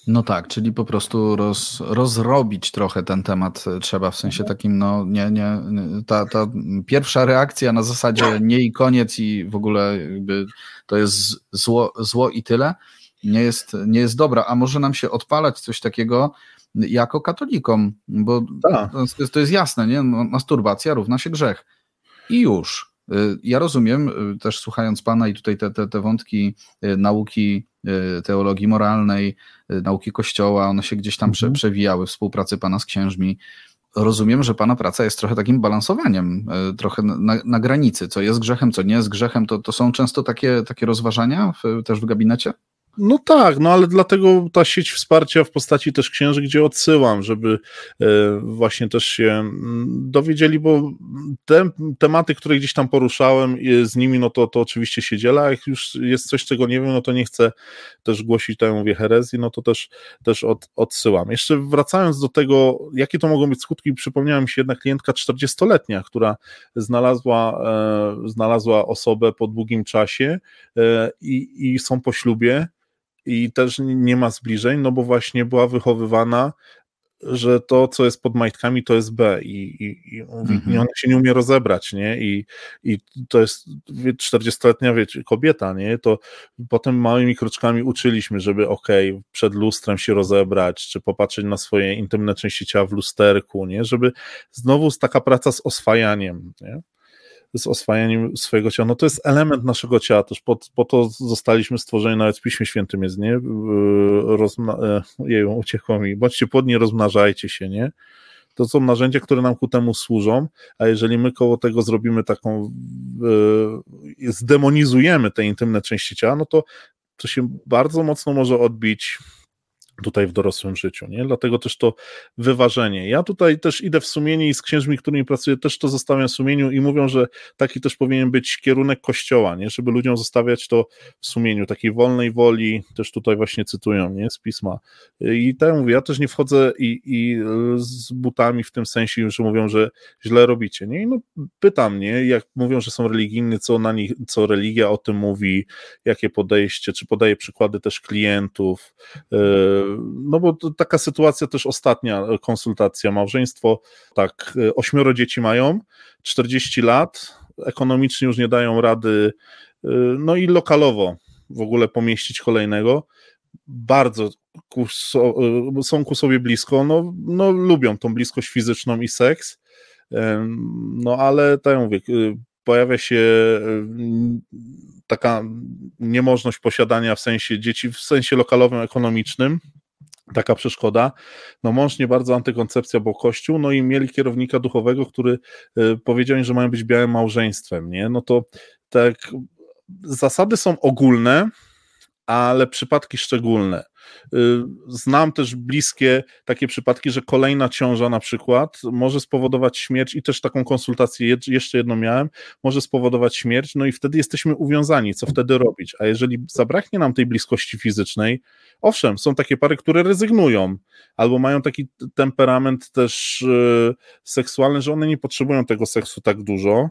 B: No tak, czyli po prostu roz, rozrobić trochę ten temat trzeba, w sensie takim, no nie, nie, ta, ta pierwsza reakcja na zasadzie nie i koniec i w ogóle jakby to jest zło, zło i tyle, nie jest, nie jest dobra, a może nam się odpalać coś takiego jako katolikom, bo tak. to, to jest jasne, nie? Masturbacja równa się grzech i już. Y, ja rozumiem, y, też słuchając Pana i tutaj te, te, te wątki nauki, teologii moralnej, nauki Kościoła, one się gdzieś tam mhm. przewijały, współpracy Pana z księżmi. Rozumiem, że Pana praca jest trochę takim balansowaniem, trochę na, na granicy, co jest grzechem, co nie jest grzechem. To, to są często takie, takie rozważania w, też w gabinecie?
A: No tak, no ale dlatego ta sieć wsparcia w postaci też księży, gdzie odsyłam, żeby e, właśnie też się mm, dowiedzieli, bo te tematy, które gdzieś tam poruszałem z nimi, no to, to oczywiście się dziela, a jak już jest coś, czego nie wiem, no to nie chcę też głosić, tak mówię, herezji, no to też, też od, odsyłam. Jeszcze wracając do tego, jakie to mogą być skutki, przypomniała mi się jedna klientka 40-letnia, która znalazła, e, znalazła osobę po długim czasie e, i, i są po ślubie, i też nie ma zbliżeń, no bo właśnie była wychowywana, że to, co jest pod majtkami, to jest B i, i, i, mhm. ona się nie umie rozebrać, nie? I, i to jest 40-letnia wiecie, kobieta, nie? To potem małymi kroczkami uczyliśmy, żeby okej, okay, przed lustrem się rozebrać, czy popatrzeć na swoje intymne części ciała w lusterku, nie? Żeby znowu taka praca z oswajaniem, nie? Z oswajaniem swojego ciała. No to jest element naszego ciała, też po, po to zostaliśmy stworzeni, nawet w Piśmie Świętym jest, nie? Rozmna e, jeju, uciekło mi. Bądźcie płodni, rozmnażajcie się, nie? To są narzędzia, które nam ku temu służą, a jeżeli my koło tego zrobimy taką, yy, zdemonizujemy te intymne części ciała, no to to się bardzo mocno może odbić tutaj w dorosłym życiu, nie? Dlatego też to wyważenie. Ja tutaj też idę w sumienie i z księżmi, którymi pracuję, też to zostawiam w sumieniu i mówią, że taki też powinien być kierunek kościoła, nie? Żeby ludziom zostawiać to w sumieniu, takiej wolnej woli, też tutaj właśnie cytują, nie? Z pisma. I tak mówię, ja też nie wchodzę i, i z butami w tym sensie, że mówią, że źle robicie, nie? I no pytam, nie? Jak mówią, że są religijni, co na nich, co religia o tym mówi, jakie podejście, czy podaje przykłady też klientów, yy, no bo taka sytuacja też ostatnia konsultacja, małżeństwo, tak, ośmioro dzieci mają, 40 lat, ekonomicznie już nie dają rady, no i lokalowo w ogóle pomieścić kolejnego, bardzo ku, są ku sobie blisko, no, no lubią tą bliskość fizyczną i seks, no ale tak jak mówię, pojawia się taka niemożność posiadania w sensie dzieci, w sensie lokalowym, ekonomicznym, taka przeszkoda. No mąż nie bardzo antykoncepcja, bo kościół, no i mieli kierownika duchowego, który y, powiedział im, że mają być białym małżeństwem, nie? No to tak, zasady są ogólne, ale przypadki szczególne. Y, znam też bliskie takie przypadki, że kolejna ciąża na przykład może spowodować śmierć i też taką konsultację jeszcze jedną miałem, może spowodować śmierć, no i wtedy jesteśmy uwiązani, co wtedy robić? A jeżeli zabraknie nam tej bliskości fizycznej, owszem, są takie pary, które rezygnują albo mają taki temperament też yy, seksualny, że one nie potrzebują tego seksu tak dużo,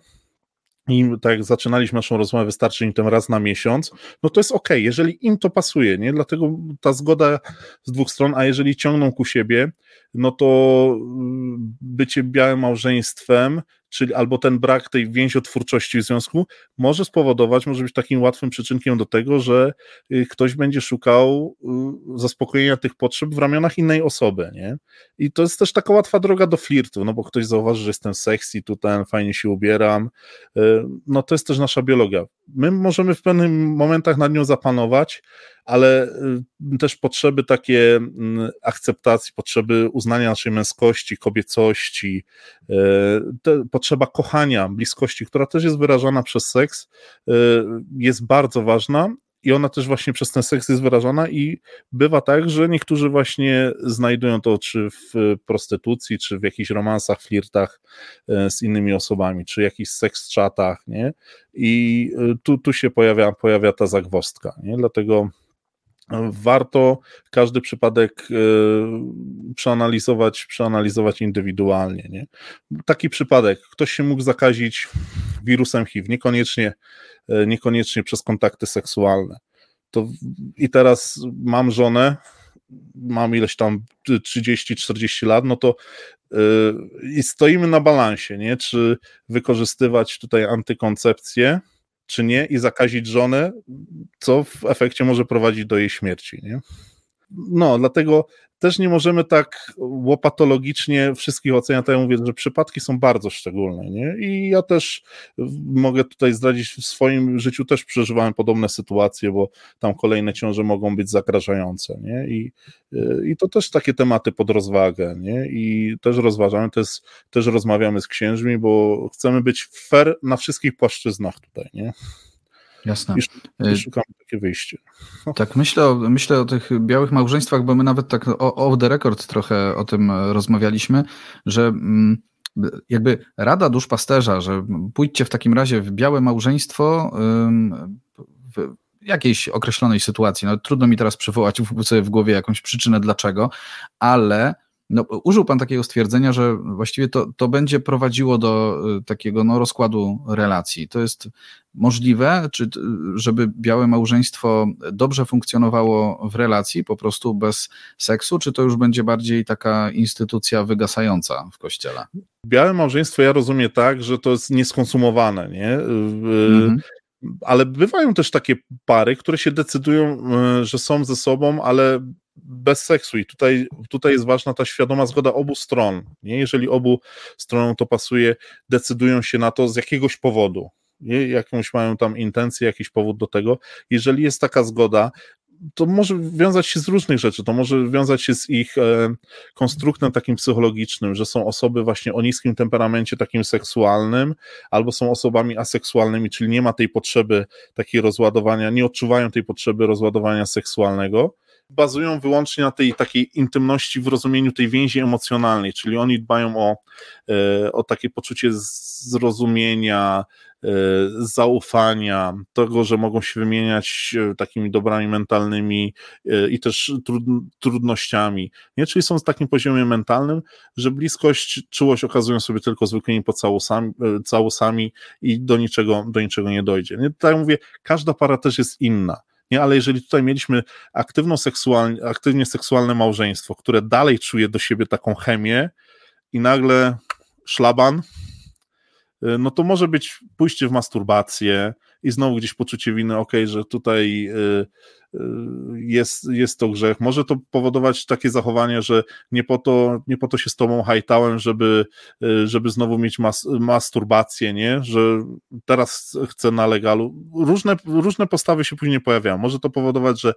A: i tak jak zaczynaliśmy naszą rozmowę, wystarczy im ten raz na miesiąc, no to jest ok, jeżeli im to pasuje, nie? Dlatego ta zgoda z dwóch stron, a jeżeli ciągną ku siebie, no to mm, bycie białym małżeństwem, czyli albo ten brak tej więziotwórczości w związku może spowodować, może być takim łatwym przyczynkiem do tego, że y, ktoś będzie szukał y, zaspokojenia tych potrzeb w ramionach innej osoby, nie? I to jest też taka łatwa droga do flirtu, no bo ktoś zauważy, że jestem sexy, tutaj fajnie się ubieram, y, no to jest też nasza biologia. My możemy w pewnych momentach nad nią zapanować, ale też potrzeby takie mm, akceptacji, potrzeby uznania naszej męskości, kobiecości, potrzeba kochania, bliskości, która też jest wyrażana przez seks, jest bardzo ważna i ona też właśnie przez ten seks jest wyrażana i bywa tak, że niektórzy właśnie znajdują to czy w prostytucji, czy w jakichś romansach, flirtach z innymi osobami, czy jakichś seks chatach, nie? I tu, tu się pojawia, pojawia ta zagwostka, nie? Dlatego warto każdy przypadek e, przeanalizować, przeanalizować indywidualnie. Nie? Taki przypadek, ktoś się mógł zakazić wirusem HIV, niekoniecznie, e, niekoniecznie przez kontakty seksualne. To I teraz mam żonę, mam ileś tam 30-40 lat, no to yy, i stoimy na balansie, nie? Czy wykorzystywać tutaj antykoncepcję, czy nie, i zakazić żonę, co w efekcie może prowadzić do jej śmierci, nie? No, dlatego też nie możemy tak łopatologicznie wszystkich oceniać. Ja mówię, że przypadki są bardzo szczególne. Nie? I ja też mogę tutaj zdradzić, w swoim życiu też przeżywałem podobne sytuacje, bo tam kolejne ciąże mogą być zagrażające. Nie? I, i to też takie tematy pod rozwagę. Nie? I też rozważamy, też, też rozmawiamy z księżmi, bo chcemy być fair na wszystkich płaszczyznach tutaj. Nie?
B: Jasne.
A: I y, szukamy takie wyjście.
B: Tak, myślę o, myślę o tych białych małżeństwach, bo my nawet tak off the record trochę o tym rozmawialiśmy, że mm, jakby rada duszpasterza, że pójdźcie w takim razie w białe małżeństwo w jakiejś określonej sytuacji. No, trudno mi teraz przywołać sobie w głowie jakąś przyczynę dlaczego, ale no, użył Pan takiego stwierdzenia, że właściwie to, to będzie prowadziło do y, takiego no, rozkładu relacji. To jest możliwe, czy, żeby białe małżeństwo dobrze funkcjonowało w relacji, po prostu bez seksu, czy to już będzie bardziej taka instytucja wygasająca w kościele?
A: Białe małżeństwo ja rozumiem tak, że to jest nieskonsumowane, nie? Mhm. Ale bywają też takie pary, które się decydują, y, że są ze sobą, ale bez seksu i tutaj, tutaj jest ważna ta świadoma zgoda obu stron. Nie? Jeżeli obu stronom to pasuje, decydują się na to z jakiegoś powodu. Nie? Jakąś mają tam intencję, jakiś powód do tego. Jeżeli jest taka zgoda, to może wiązać się z różnych rzeczy. To może wiązać się z ich e, konstruktem takim psychologicznym, że są osoby właśnie o niskim temperamencie takim seksualnym, albo są osobami aseksualnymi, czyli nie ma tej potrzeby takiej rozładowania, nie odczuwają tej potrzeby rozładowania seksualnego bazują wyłącznie na tej takiej intymności w rozumieniu tej więzi emocjonalnej, czyli oni dbają o, e, o takie poczucie zrozumienia, e, zaufania, tego, że mogą się wymieniać e, takimi dobrami mentalnymi i też trudnościami. Nie? Czyli są w takim poziomie mentalnym, że bliskość, czułość okazują sobie tylko zwykłymi pocałusami całusami i do niczego, do niczego nie dojdzie. Nie? Tak jak mówię, każda para też jest inna nie? Ale jeżeli tutaj mieliśmy aktywną seksualnie, aktywnie seksualne małżeństwo, które dalej czuje do siebie taką chemię i nagle szlaban, y, no to może być pójście w masturbację i znowu gdzieś poczucie winy, ok, że tutaj y, jest, jest to grzech. Może to powodować takie zachowanie, że nie po to, nie po to się z tobą hajtałem, żeby, żeby znowu mieć mas, masturbację, nie? Że teraz chcę na legalu. Różne, różne postawy się później pojawiają. Może to powodować, że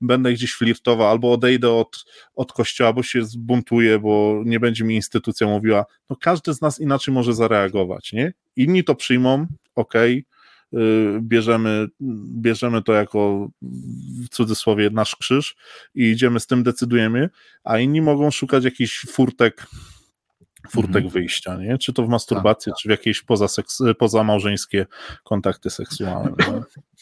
A: będę gdzieś flirtował, albo odejdę od, od kościoła, bo się zbuntuję, bo nie będzie mi instytucja mówiła. No każdy z nas inaczej może zareagować, nie? Inni to przyjmą, okej, okay Y, bierzemy, bierzemy to jako w cudzysłowie nasz krzyż i idziemy z tym, decydujemy, a inni mogą szukać jakichś furtek furtek mhm. wyjścia, nie? Czy to w masturbacji, tak, czy w jakieś pozaseks, pozamałżeńskie kontakty seksualne.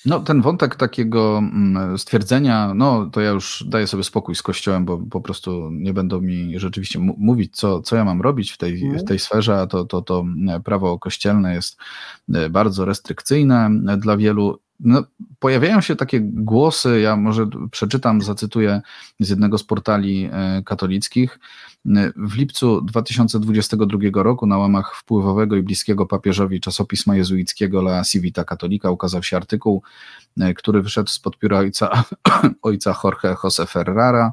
B: No, ten wątek takiego mm, stwierdzenia, no to ja już daję sobie spokój z Kościołem, bo po prostu nie będą mi rzeczywiście mówić, co, co ja mam robić w tej, w mhm. tej sferze, a to, to, to prawo kościelne jest e, bardzo restrykcyjne dla wielu no, pojawiają się takie głosy, ja może przeczytam, zacytuję z jednego z portali e, katolickich. W lipcu 2022 roku na łamach wpływowego i bliskiego papieżowi czasopisma jezuickiego La Civita Cattolica ukazał się artykuł, e, który wyszedł spod pióra ojca, ojca Jorge Jose Ferrara,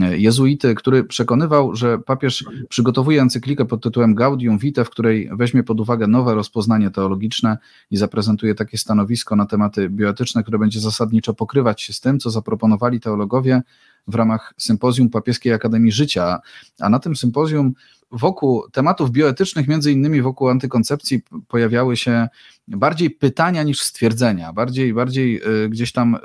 B: jezuity, który przekonywał, że papież przygotowuje encyklikę pod tytułem Gaudium Vitae, w której weźmie pod uwagę nowe rozpoznanie teologiczne i zaprezentuje takie stanowisko na tematy bioetyczne, które będzie zasadniczo pokrywać się z tym, co zaproponowali teologowie w ramach sympozjum Papieskiej Akademii Życia. A na tym sympozjum wokół tematów bioetycznych, między innymi wokół antykoncepcji, pojawiały się bardziej pytania niż stwierdzenia, bardziej, bardziej y, gdzieś tam y,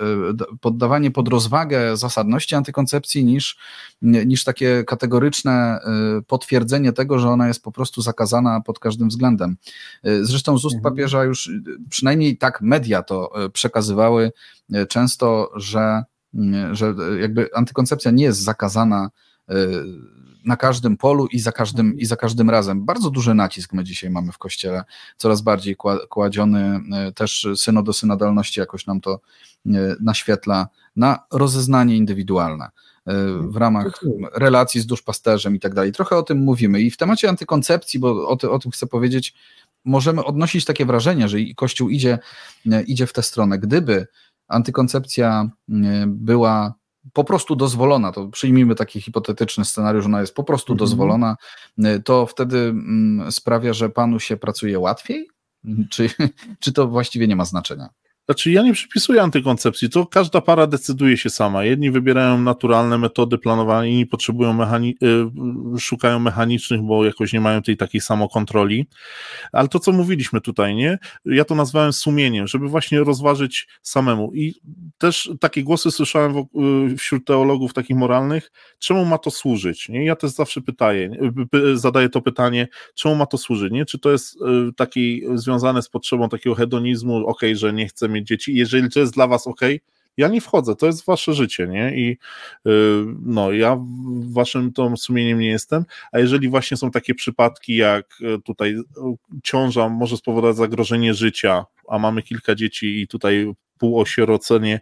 B: poddawanie pod rozwagę zasadności antykoncepcji niż, niż takie kategoryczne y, potwierdzenie tego, że ona jest po prostu zakazana pod każdym względem. Zresztą z ust mhm. papieża już przynajmniej tak media to przekazywały często, że, że jakby antykoncepcja nie jest zakazana na każdym polu i za każdym, i za każdym razem. Bardzo duży nacisk my dzisiaj mamy w Kościele, coraz bardziej kładziony, e, też synodosynodalności jakoś nam to e, naświetla, na rozeznanie indywidualne e, w ramach relacji z duszpasterzem i tak dalej. Trochę o tym mówimy. I w temacie antykoncepcji, bo o, ty, o tym chcę powiedzieć, możemy odnosić takie wrażenie, że Kościół idzie, idzie w tę stronę. Gdyby antykoncepcja była po prostu dozwolona, to przyjmijmy taki hipotetyczny scenariusz, ona jest po prostu mhm. dozwolona, y, to wtedy mm, sprawia, że panu się pracuje łatwiej? Czy, czy to właściwie nie ma znaczenia?
A: Znaczy, ja nie przypisuję antykoncepcji, to każda para decyduje się sama. Jedni wybierają naturalne metody planowania, inni potrzebują mechani y, szukają mechanicznych, bo jakoś nie mają tej takiej samokontroli. Ale to, co mówiliśmy tutaj, nie? Ja to nazwałem sumieniem, żeby właśnie rozważyć samemu. I też takie głosy słyszałem y, wśród teologów takich moralnych, czemu ma to służyć? Nie? Ja też zawsze pytaję, zadaję to pytanie, czemu ma to służyć? Nie? Czy to jest y, taki związane z potrzebą takiego hedonizmu, ok, że nie chcę mieć dzieci, jeżeli to jest dla was ok, ja nie wchodzę, to jest wasze życie, nie? I yy, no, ja waszym tą sumieniem nie jestem, a jeżeli właśnie są takie przypadki, jak y, tutaj y, ciąża może spowodować zagrożenie życia, a mamy kilka dzieci i tutaj półosierocenie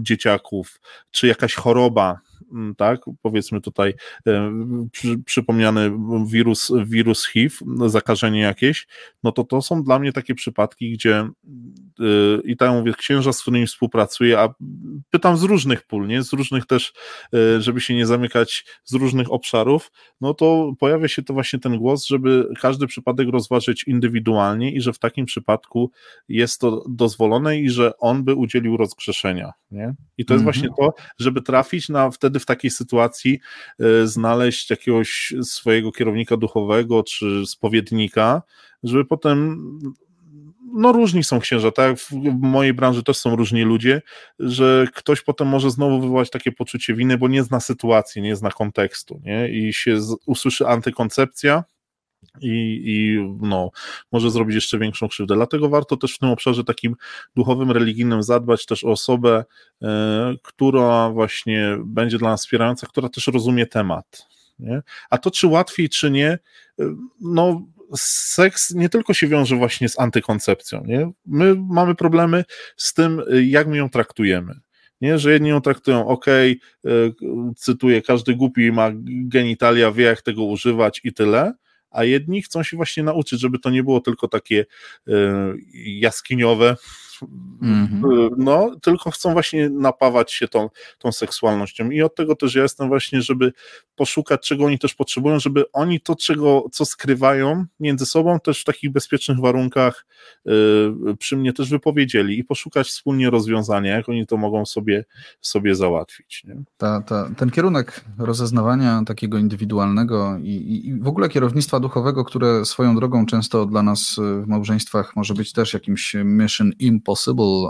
A: dzieciaków, czy jakaś choroba, tak, powiedzmy tutaj e, przy, przypomniany wirus, wirus HIV, zakażenie jakieś, no to to są dla mnie takie przypadki, gdzie e, i tak mówię, księża, z którymi współpracuję, a pytam z różnych pól, nie, z różnych też, e, żeby się nie zamykać z różnych obszarów, no to pojawia się to właśnie ten głos, żeby każdy przypadek rozważyć indywidualnie i że w takim przypadku jest to dozwolone i że on by udzielił rozgrzeszenia, nie? I to jest mm -hmm. właśnie to, żeby trafić na wtedy w takiej sytuacji e, znaleźć jakiegoś swojego kierownika duchowego czy spowiednika, żeby potem no różni są księża, tak w mojej branży też są różni ludzie, że ktoś potem może znowu wywołać takie poczucie winy, bo nie zna sytuacji, nie zna kontekstu, nie? I się usłyszy antykoncepcja, i, i no, może zrobić jeszcze większą krzywdę. Dlatego warto też w tym obszarze takim duchowym, religijnym zadbać też o osobę, e, która właśnie będzie dla nas wspierająca, która też rozumie temat. Nie? A to czy łatwiej, czy nie, e, no seks nie tylko się wiąże właśnie z antykoncepcją. Nie? My mamy problemy z tym, jak my ją traktujemy. Nie, że jedni ją traktują, ok, e, cytuję, każdy głupi ma genitalia, wie jak tego używać i tyle, a jedni chcą się właśnie nauczyć, żeby to nie było tylko takie e, jaskiniowe, mm-hmm. no, tylko chcą właśnie napawać się tą, tą seksualnością i od tego też ja jestem właśnie, żeby poszukać, czego oni też potrzebują, żeby oni to, czego, co skrywają między sobą, też w takich bezpiecznych warunkach yy, przy mnie też wypowiedzieli i poszukać wspólnie rozwiązania, jak oni to mogą sobie, sobie załatwić. Nie?
B: Ta, ta, ten kierunek rozeznawania takiego indywidualnego i, i w ogóle kierownictwa duchowego, które swoją drogą często dla nas w małżeństwach może być też jakimś mission impossible,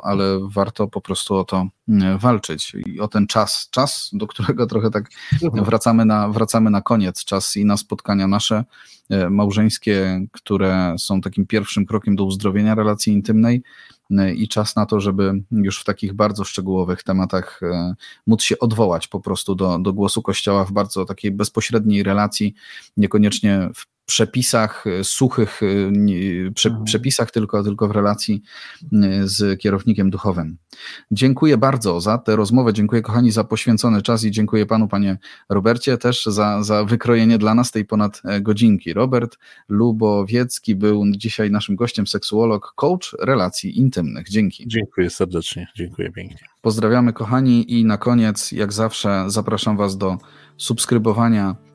B: ale warto po prostu o to mm, walczyć i o ten czas, czas, do którego trochę tak mhm. wracamy na, wracamy na koniec, czas i na spotkania nasze e, małżeńskie, które są takim pierwszym krokiem do uzdrowienia relacji intymnej e, i czas na to, żeby już w takich bardzo szczegółowych tematach e, móc się odwołać po prostu do, do głosu Kościoła w bardzo takiej bezpośredniej relacji, niekoniecznie w przepisach suchych, prze, mhm. przepisach tylko, tylko w relacji z kierownikiem duchowym. Dziękuję bardzo za tę rozmowę, dziękuję kochani za poświęcony czas i dziękuję panu, panie Robercie, też za, za wykrojenie dla nas tej ponad godzinki. Robert Lubowiecki był dzisiaj naszym gościem, seksuolog, coach relacji intymnych. Dzięki.
A: Dziękuję serdecznie, dziękuję pięknie.
B: Pozdrawiamy kochani i na koniec, jak zawsze, zapraszam was do subskrybowania e,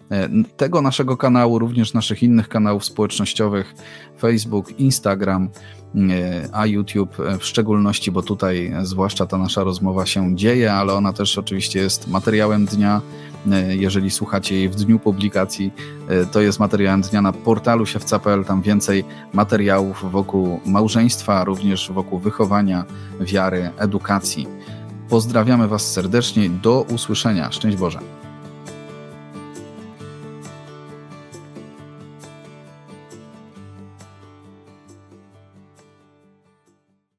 B: tego naszego kanału, również naszych innych kanałów społecznościowych, Facebook, Instagram, e, a YouTube w szczególności, bo tutaj zwłaszcza ta nasza rozmowa się dzieje, ale ona też oczywiście jest materiałem dnia. E, jeżeli słuchacie jej w dniu publikacji, to jest materiałem dnia na portalu siewca.pl, tam więcej materiałów wokół małżeństwa, również wokół wychowania, wiary, edukacji. Pozdrawiamy Was serdecznie. Do usłyszenia. Szczęść Boże.